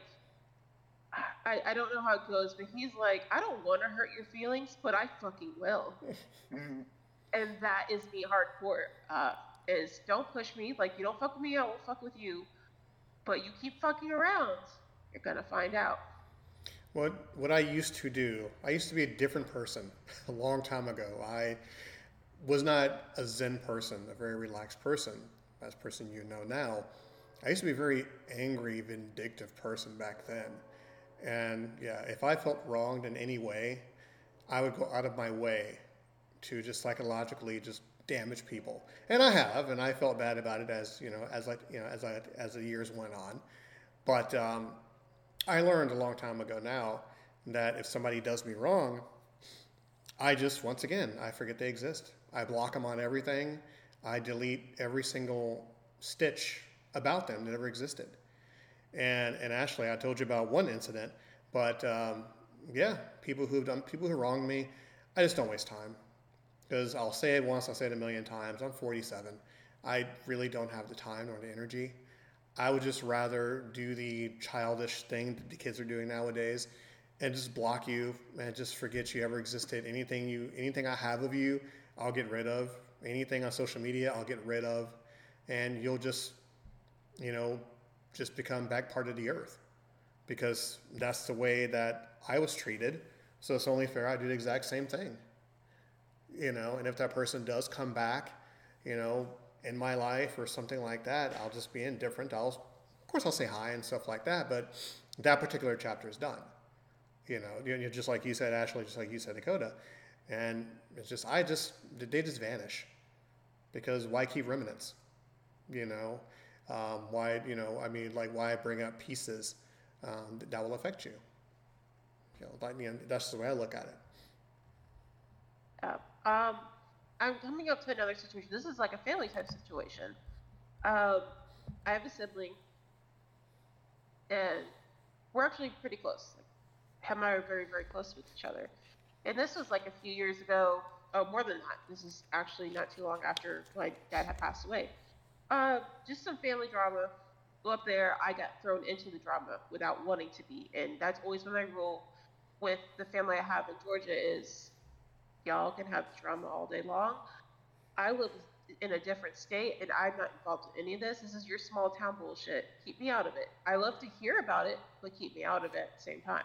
I, I don't know how it goes, but he's like, I don't want to hurt your feelings, but I fucking will. And that is me hardcore. Uh, is don't push me. Like you don't fuck with me, I won't fuck with you. But you keep fucking around, you're gonna find out. What what I used to do, I used to be a different person a long time ago. I was not a Zen person, a very relaxed person, as person you know now. I used to be a very angry, vindictive person back then. And yeah, if I felt wronged in any way, I would go out of my way to just psychologically just damage people, and I have, and I felt bad about it as you know, as I you know, as I as the years went on. But um, I learned a long time ago now that if somebody does me wrong, I just once again I forget they exist. I block them on everything. I delete every single stitch about them that ever existed. And and Ashley, I told you about one incident, but um, yeah, people who've done people who wronged me, I just don't waste time because I'll say it once, I'll say it a million times. I'm 47. I really don't have the time or the energy. I would just rather do the childish thing that the kids are doing nowadays and just block you and just forget you ever existed. Anything you anything I have of you, I'll get rid of. Anything on social media, I'll get rid of. And you'll just you know, just become back part of the earth. because that's the way that I was treated. So it's only fair I do the exact same thing. You know, and if that person does come back, you know, in my life or something like that, I'll just be indifferent. I'll, of course, I'll say hi and stuff like that, but that particular chapter is done. You know, just like you said, Ashley, just like you said, Dakota, and it's just I just they just vanish because why keep remnants? You know, um, why you know I mean like why bring up pieces um, that will affect you? You know, that's the way I look at it. Yeah. Um, I'm coming up to another situation. This is like a family type situation. Um, I have a sibling, and we're actually pretty close. Like, him and I are very, very close with each other. And this was like a few years ago. Oh, more than that. This is actually not too long after my dad had passed away. Uh, just some family drama. Go up there. I got thrown into the drama without wanting to be, and that's always been my rule with the family I have in Georgia. Is y'all can have drama all day long. I live in a different state and I'm not involved in any of this. This is your small town bullshit. Keep me out of it. I love to hear about it, but keep me out of it at the same time.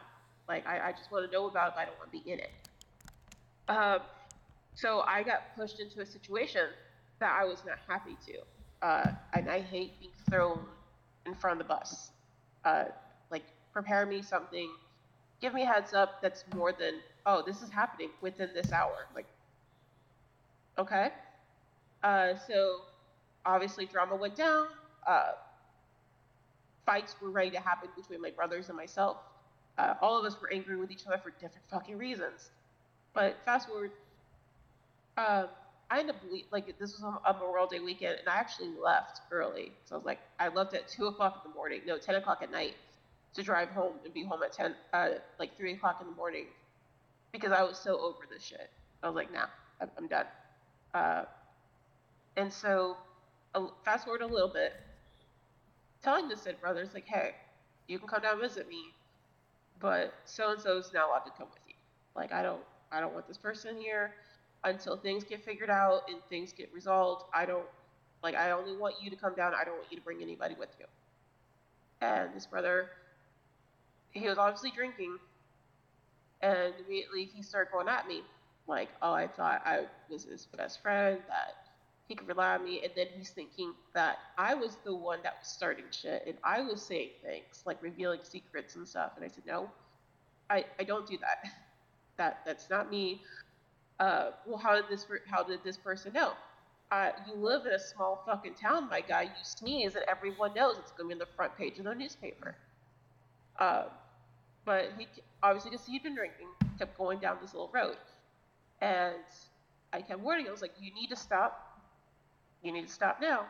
Like, I, I just want to know about it, I don't want to be in it. Um, so I got pushed into a situation that I was not happy to. Uh, and I hate being thrown in front of the bus. Uh, like, prepare me something, give me a heads up that's more than oh, this is happening within this hour. Like, okay. Uh, so obviously drama went down. Uh, fights were ready to happen between my brothers and myself. Uh, all of us were angry with each other for different fucking reasons. But fast forward, uh, I ended up like this was a Memorial Day weekend, and I actually left early. So I was like, I left at two o'clock in the morning, no, ten o'clock at night, to drive home and be home at ten, uh, like three o'clock in the morning because I was so over this shit. I was like, nah, I'm done. Uh, and so, uh, fast forward a little bit, telling the Sid brothers, like, hey, you can come down and visit me, but so and so is not allowed to come with you. Like, I don't, I don't want this person here until things get figured out and things get resolved. I don't, like, I only want you to come down. I don't want you to bring anybody with you. And this brother, he was obviously drinking and immediately he started going at me, like, oh, I thought I was his best friend, that he could rely on me. And then he's thinking that I was the one that was starting shit and I was saying things, like revealing secrets and stuff. And I said, no, I, I don't do that. That That's not me. Uh, well, how did this how did this person know? Uh, you live in a small fucking town, my guy. You sneeze, and everyone knows it's going to be on the front page of the newspaper. Uh, but he obviously, because he'd been drinking, kept going down this little road. And I kept warning him. I was like, you need to stop. You need to stop now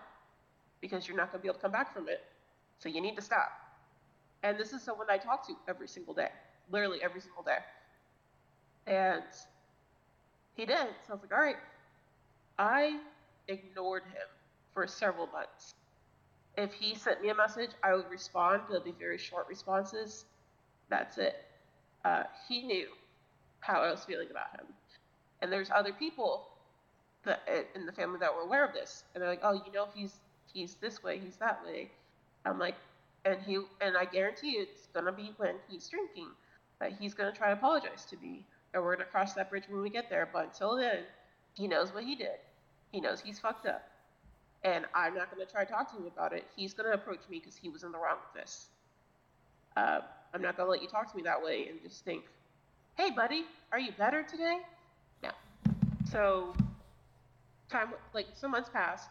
because you're not going to be able to come back from it. So you need to stop. And this is someone I talk to every single day, literally every single day. And he did. So I was like, all right. I ignored him for several months. If he sent me a message, I would respond, it'd be very short responses. That's it. Uh, he knew how I was feeling about him. And there's other people that in the family that were aware of this, and they're like, "Oh, you know, he's he's this way, he's that way." I'm like, and he and I guarantee you, it's gonna be when he's drinking that he's gonna try to apologize to me, and we're gonna cross that bridge when we get there. But until then, he knows what he did. He knows he's fucked up, and I'm not gonna try to talk to him about it. He's gonna approach me because he was in the wrong with this. Uh, I'm not gonna let you talk to me that way and just think, hey, buddy, are you better today? No. So, time like some months passed,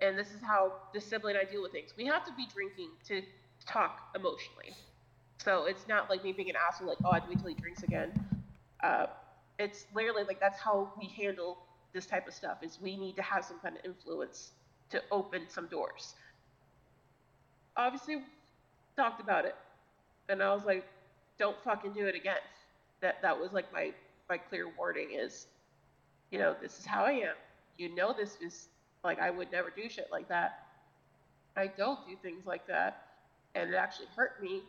and this is how the sibling I deal with things. We have to be drinking to talk emotionally. So it's not like me being an asshole, like, oh, I'd wait till he drinks again. Uh, it's literally like that's how we handle this type of stuff. Is we need to have some kind of influence to open some doors. Obviously, talked about it and I was like, don't fucking do it again. That that was like my my clear warning is, you know, this is how I am. You know, this is like I would never do shit like that. I don't do things like that, and it actually hurt me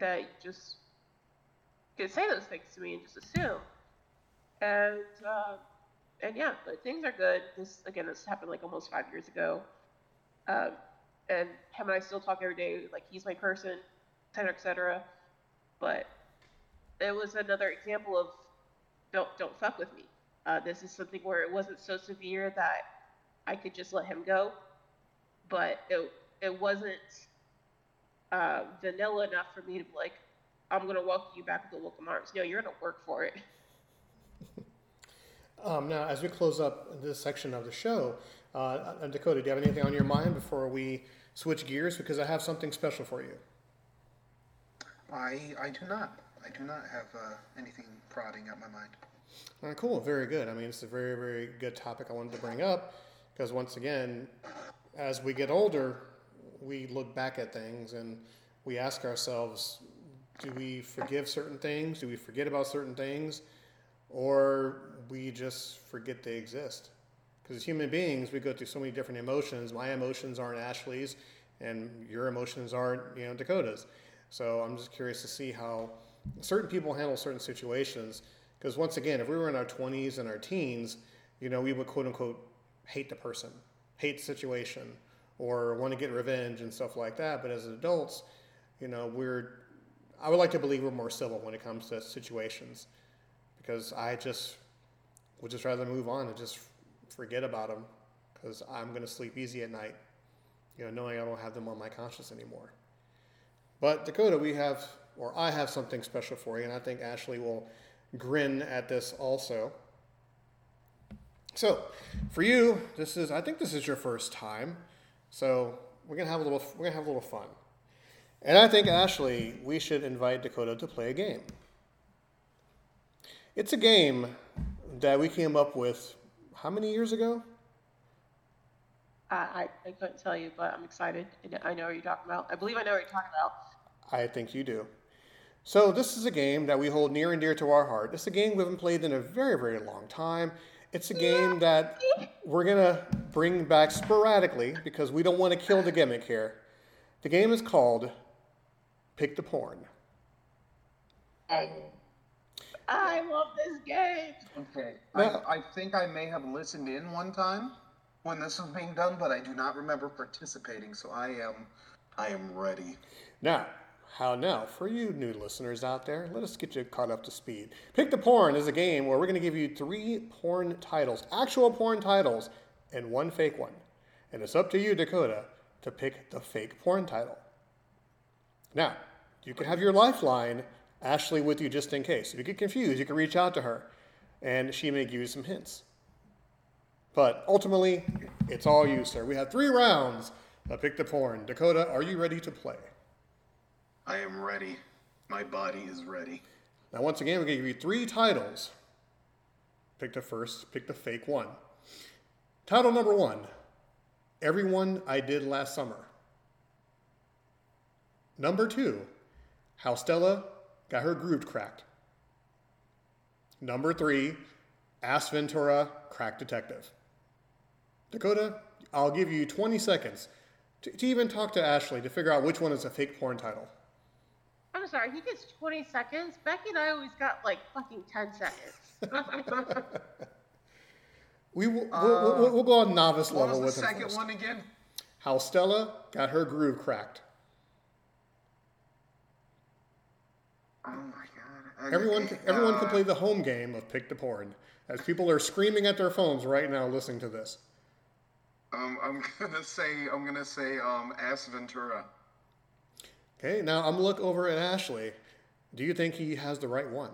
that just say those things to me and just assume. And uh, and yeah, but things are good. This again, this happened like almost five years ago. Um, and him and I still talk every day. Like he's my person cetera, et cetera. But it was another example of don't don't fuck with me. Uh, this is something where it wasn't so severe that I could just let him go, but it it wasn't uh, vanilla enough for me to be like, I'm gonna welcome you back with the welcome arms. No, you're gonna work for it. Um, now, as we close up this section of the show, uh, uh, Dakota, do you have anything on your mind before we switch gears? Because I have something special for you. I I do not. I do not have uh, anything prodding at my mind. All right, cool. Very good. I mean, it's a very, very good topic I wanted to bring up because once again, as we get older, we look back at things and we ask ourselves, do we forgive certain things? Do we forget about certain things? Or we just forget they exist? Because as human beings, we go through so many different emotions. My emotions aren't Ashley's, and your emotions aren't, you know, Dakota's. So I'm just curious to see how certain people handle certain situations. Because once again, if we were in our 20s and our teens, you know, we would quote unquote hate the person, hate the situation, or want to get revenge and stuff like that. But as adults, you know, we're, I would like to believe we're more civil when it comes to situations because I just would just rather move on and just forget about them because I'm going to sleep easy at night, you know, knowing I don't have them on my conscience anymore. But Dakota, we have, or I have something special for you, and I think Ashley will grin at this also. So, for you, this is I think this is your first time. So, we're going to have a little we're going to have a little fun. And I think Ashley, we should invite Dakota to play a game. It's a game that we came up with how many years ago? I, I, I couldn't tell you, but I'm excited. I know what you're talking about. I believe I know what you're talking about. I think you do. So, this is a game that we hold near and dear to our heart. It's a game we haven't played in a very, very long time. It's a game that we're going to bring back sporadically because we don't want to kill the gimmick here. The game is called Pick the Porn. I love this game. Okay. Now- I, I think I may have listened in one time when this was being done, but I do not remember participating. So I am, I am ready. Now, how now? For you new listeners out there, let us get you caught up to speed. Pick the Porn is a game where we're going to give you three porn titles, actual porn titles, and one fake one. And it's up to you, Dakota, to pick the fake porn title. Now, you can have your lifeline, Ashley, with you just in case. If you get confused, you can reach out to her, and she may give you some hints. But ultimately, it's all you, sir. We have three rounds of Pick the Porn. Dakota, are you ready to play? I am ready. My body is ready. Now, once again, we're going to give you three titles. Pick the first, pick the fake one. Title number one Everyone I Did Last Summer. Number two, How Stella Got Her Groove Cracked. Number three, Ass Ventura Crack Detective. Dakota, I'll give you 20 seconds to, to even talk to Ashley to figure out which one is a fake porn title. I'm sorry, he gets 20 seconds. Becky and I always got like fucking 10 seconds. We will, we'll, we'll, we'll go on novice What level was with the him second first. one again? How Stella got her groove cracked. Oh my god. I- Everyone, everyone can play the home game of pick the porn, as people are screaming at their phones right now listening to this. Um, I'm gonna say I'm gonna say um Ass Ventura. Okay, now I'm gonna look over at Ashley. Do you think he has the right one?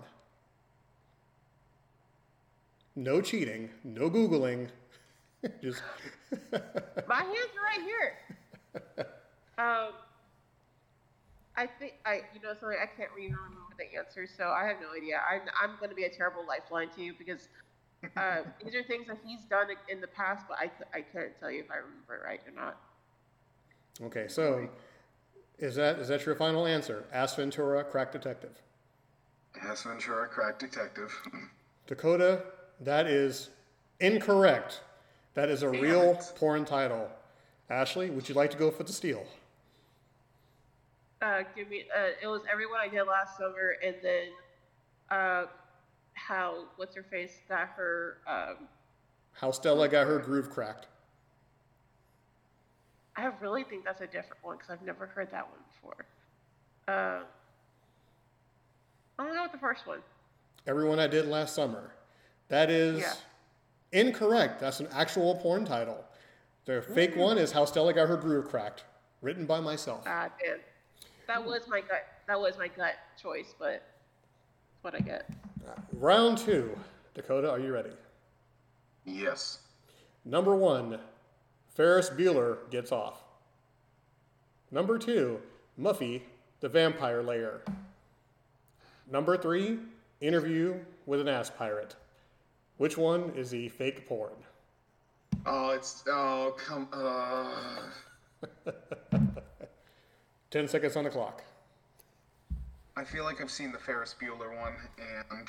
No cheating, no googling, just My hands are right here. Um, I think I, you know, something I can't even remember the answer, so I have no idea. I'm, I'm going to be a terrible lifeline to you because uh, these are things that he's done in the past, but I, I couldn't tell you if I remember it right or not. okay. So, is that is that your final answer? Ask Ventura, crack detective. Ass Ventura, crack detective. Dakota, that is incorrect. That is a Damn real it. porn title. Ashley, would you like to go for the steal? Uh, give me. Uh, it was everyone I did last summer, and then uh, how what's her face got her. Um, How Stella got her groove cracked. I really think that's a different one because I've never heard that one before. Uh, I'm gonna go with the first one. Everyone I did last summer. That is Yeah. incorrect. That's an actual porn title. The fake one is How Stella Got Her Groove Cracked, written by myself. Ah, damn. That was my gut. That was my gut choice, but that's what I get. Round two. Dakota, are you ready? Yes. Number one, Ferris Bueller gets off. Number two, Muffy, the vampire layer. Number three, interview with an ass pirate. Which one is the fake porn? Oh, it's oh come. Uh, 10 seconds on the clock. I feel like I've seen the Ferris Bueller one, and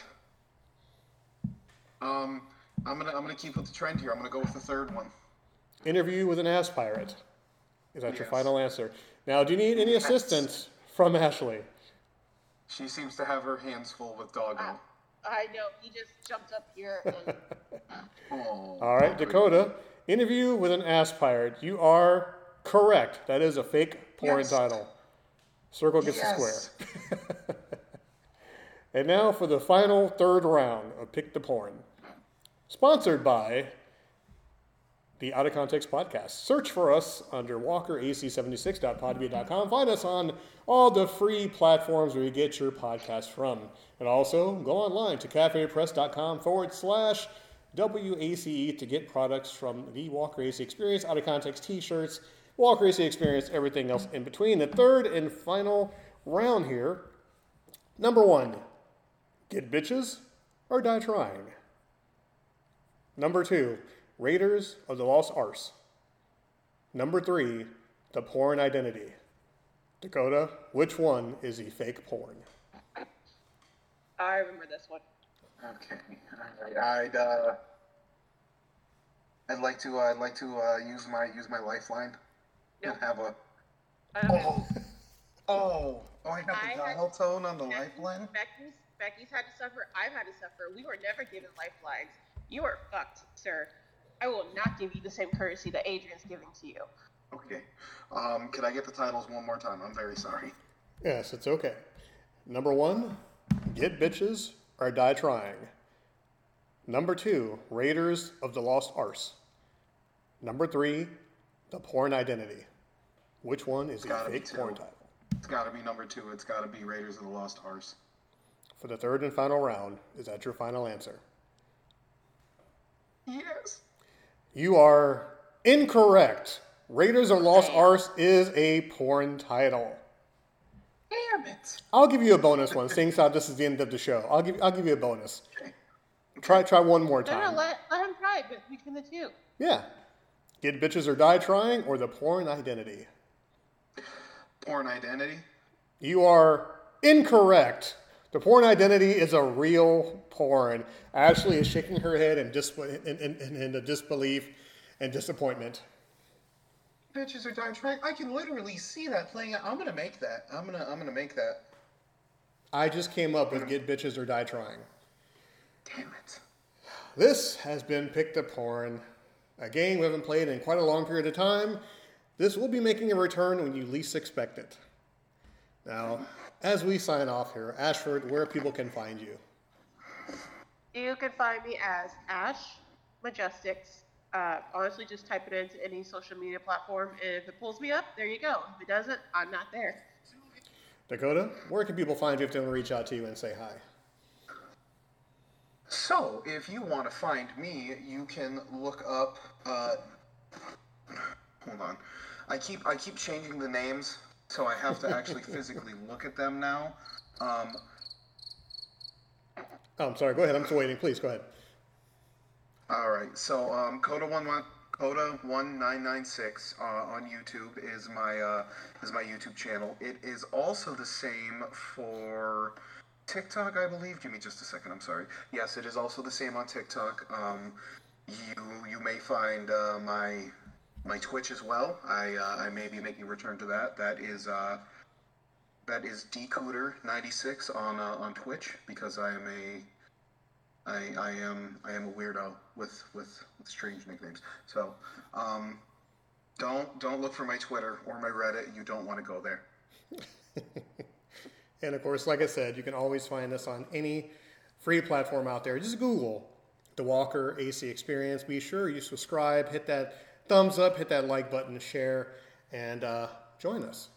um, I'm gonna I'm gonna keep with the trend here. I'm gonna go with the third one. Interview with an ass pirate. Is that your final answer? Now, do you need any Yes. assistance from Ashley? She seems to have her hands full with doggo. I know. He just jumped up here. And Oh, All right, Dakota. Interview with an ass pirate. You are correct. That is a fake porn Yes. title. Circle gets Yes. the square. and now for the final third round of Pick the Porn. Sponsored by the Out of Context podcast. Search for us under walkerac76.podbean.com. Find us on all the free platforms where you get your podcast from. And also go online to cafepress.com forward slash WACE to get products from the Walker AC Experience, Out of Context t shirts, Walker AC Experience, everything else in between. The third and final round here. Number one, get bitches or die trying. Number two, Raiders of the Lost Arse. Number three, the porn identity. Dakota, which one is the fake porn? I remember this one. Okay. All right. I'd uh, I'd like to uh, I'd like to uh, use my use my lifeline and Nope. have a I don't oh oh oh I have I the dial tone on the Becky's- lifeline. Becky's, Becky's had to suffer. I've had to suffer. We were never given lifelines. You are fucked, sir. I will not give you the same courtesy that Adrian's giving to you. Okay. Um, could I get the titles one more time? I'm very sorry. Yes, it's okay. Number one, get bitches or die trying. Number two, Raiders of the Lost Arse. Number three, the porn identity. Which one is Gotta fake porn title? It's got to be number two. It's got to be Raiders of the Lost Arse. For the third and final round, is that your final answer? Yes. You are incorrect. Raiders of the Lost. Arse is a porn title. Damn it. I'll give you a bonus one, seeing as how this is the end of the show. I'll give I'll give you a bonus. Okay. Try try one more No, no, time. let, let him try it between the two. Yeah. Get bitches or die trying, or the porn identity. Porn identity. You are incorrect. The porn identity is a real porn. Ashley is shaking her head in, dis- in, in, in, in the disbelief and disappointment. Bitches are dying trying. I can literally see that playing out. I'm gonna make that. I'm gonna I'm gonna make that. I just came up with get bitches or die trying. Damn it. This has been Pick the Porn, a game we haven't played in quite a long period of time. This will be making a return when you least expect it. Now, as we sign off here, Ashford, where people can find you. You can find me as Ash Majestics. Uh, honestly, just type it into any social media platform, and if it pulls me up, there you go. If it doesn't, I'm not there. Dakota, where can people find you if they want to reach out to you and say hi? So, if you want to find me, you can look up. Uh, hold on, I keep I keep changing the names, so I have to actually physically look at them now. Um, Oh, I'm sorry. Go ahead. I'm still waiting. Please go ahead. all right, so um, Coda one one Coda one nine nine six uh, on YouTube is my uh, is my YouTube channel. It is also the same for TikTok, I believe. Give me just a second. I'm sorry. Yes, it is also the same on TikTok. Um, you you may find uh, my my Twitch as well. I uh, I may be making a return to that. That is uh, that is Decooter96 on uh, on Twitch because I am a I, I am I am a weirdo with with, with strange nicknames. So um, don't don't look for my Twitter or my Reddit. You don't want to go there. And of course, like I said, you can always find us on any free platform out there. Just Google the Walker AC Experience. Be sure you subscribe, hit that thumbs up, hit that like button, share, and uh, join us.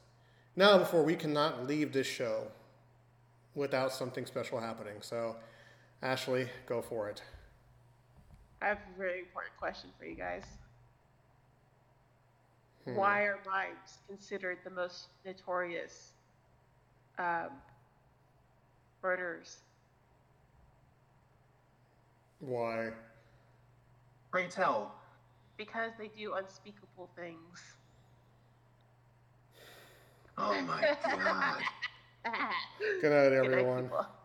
Now, before we cannot leave this show without something special happening. So, Ashley, go for it. I have a very important question for you guys. Hmm. Why are mimes considered the most notorious um, murderers? Why? Pray tell. Because they do unspeakable things. Oh my god. Good night, everyone. Good night,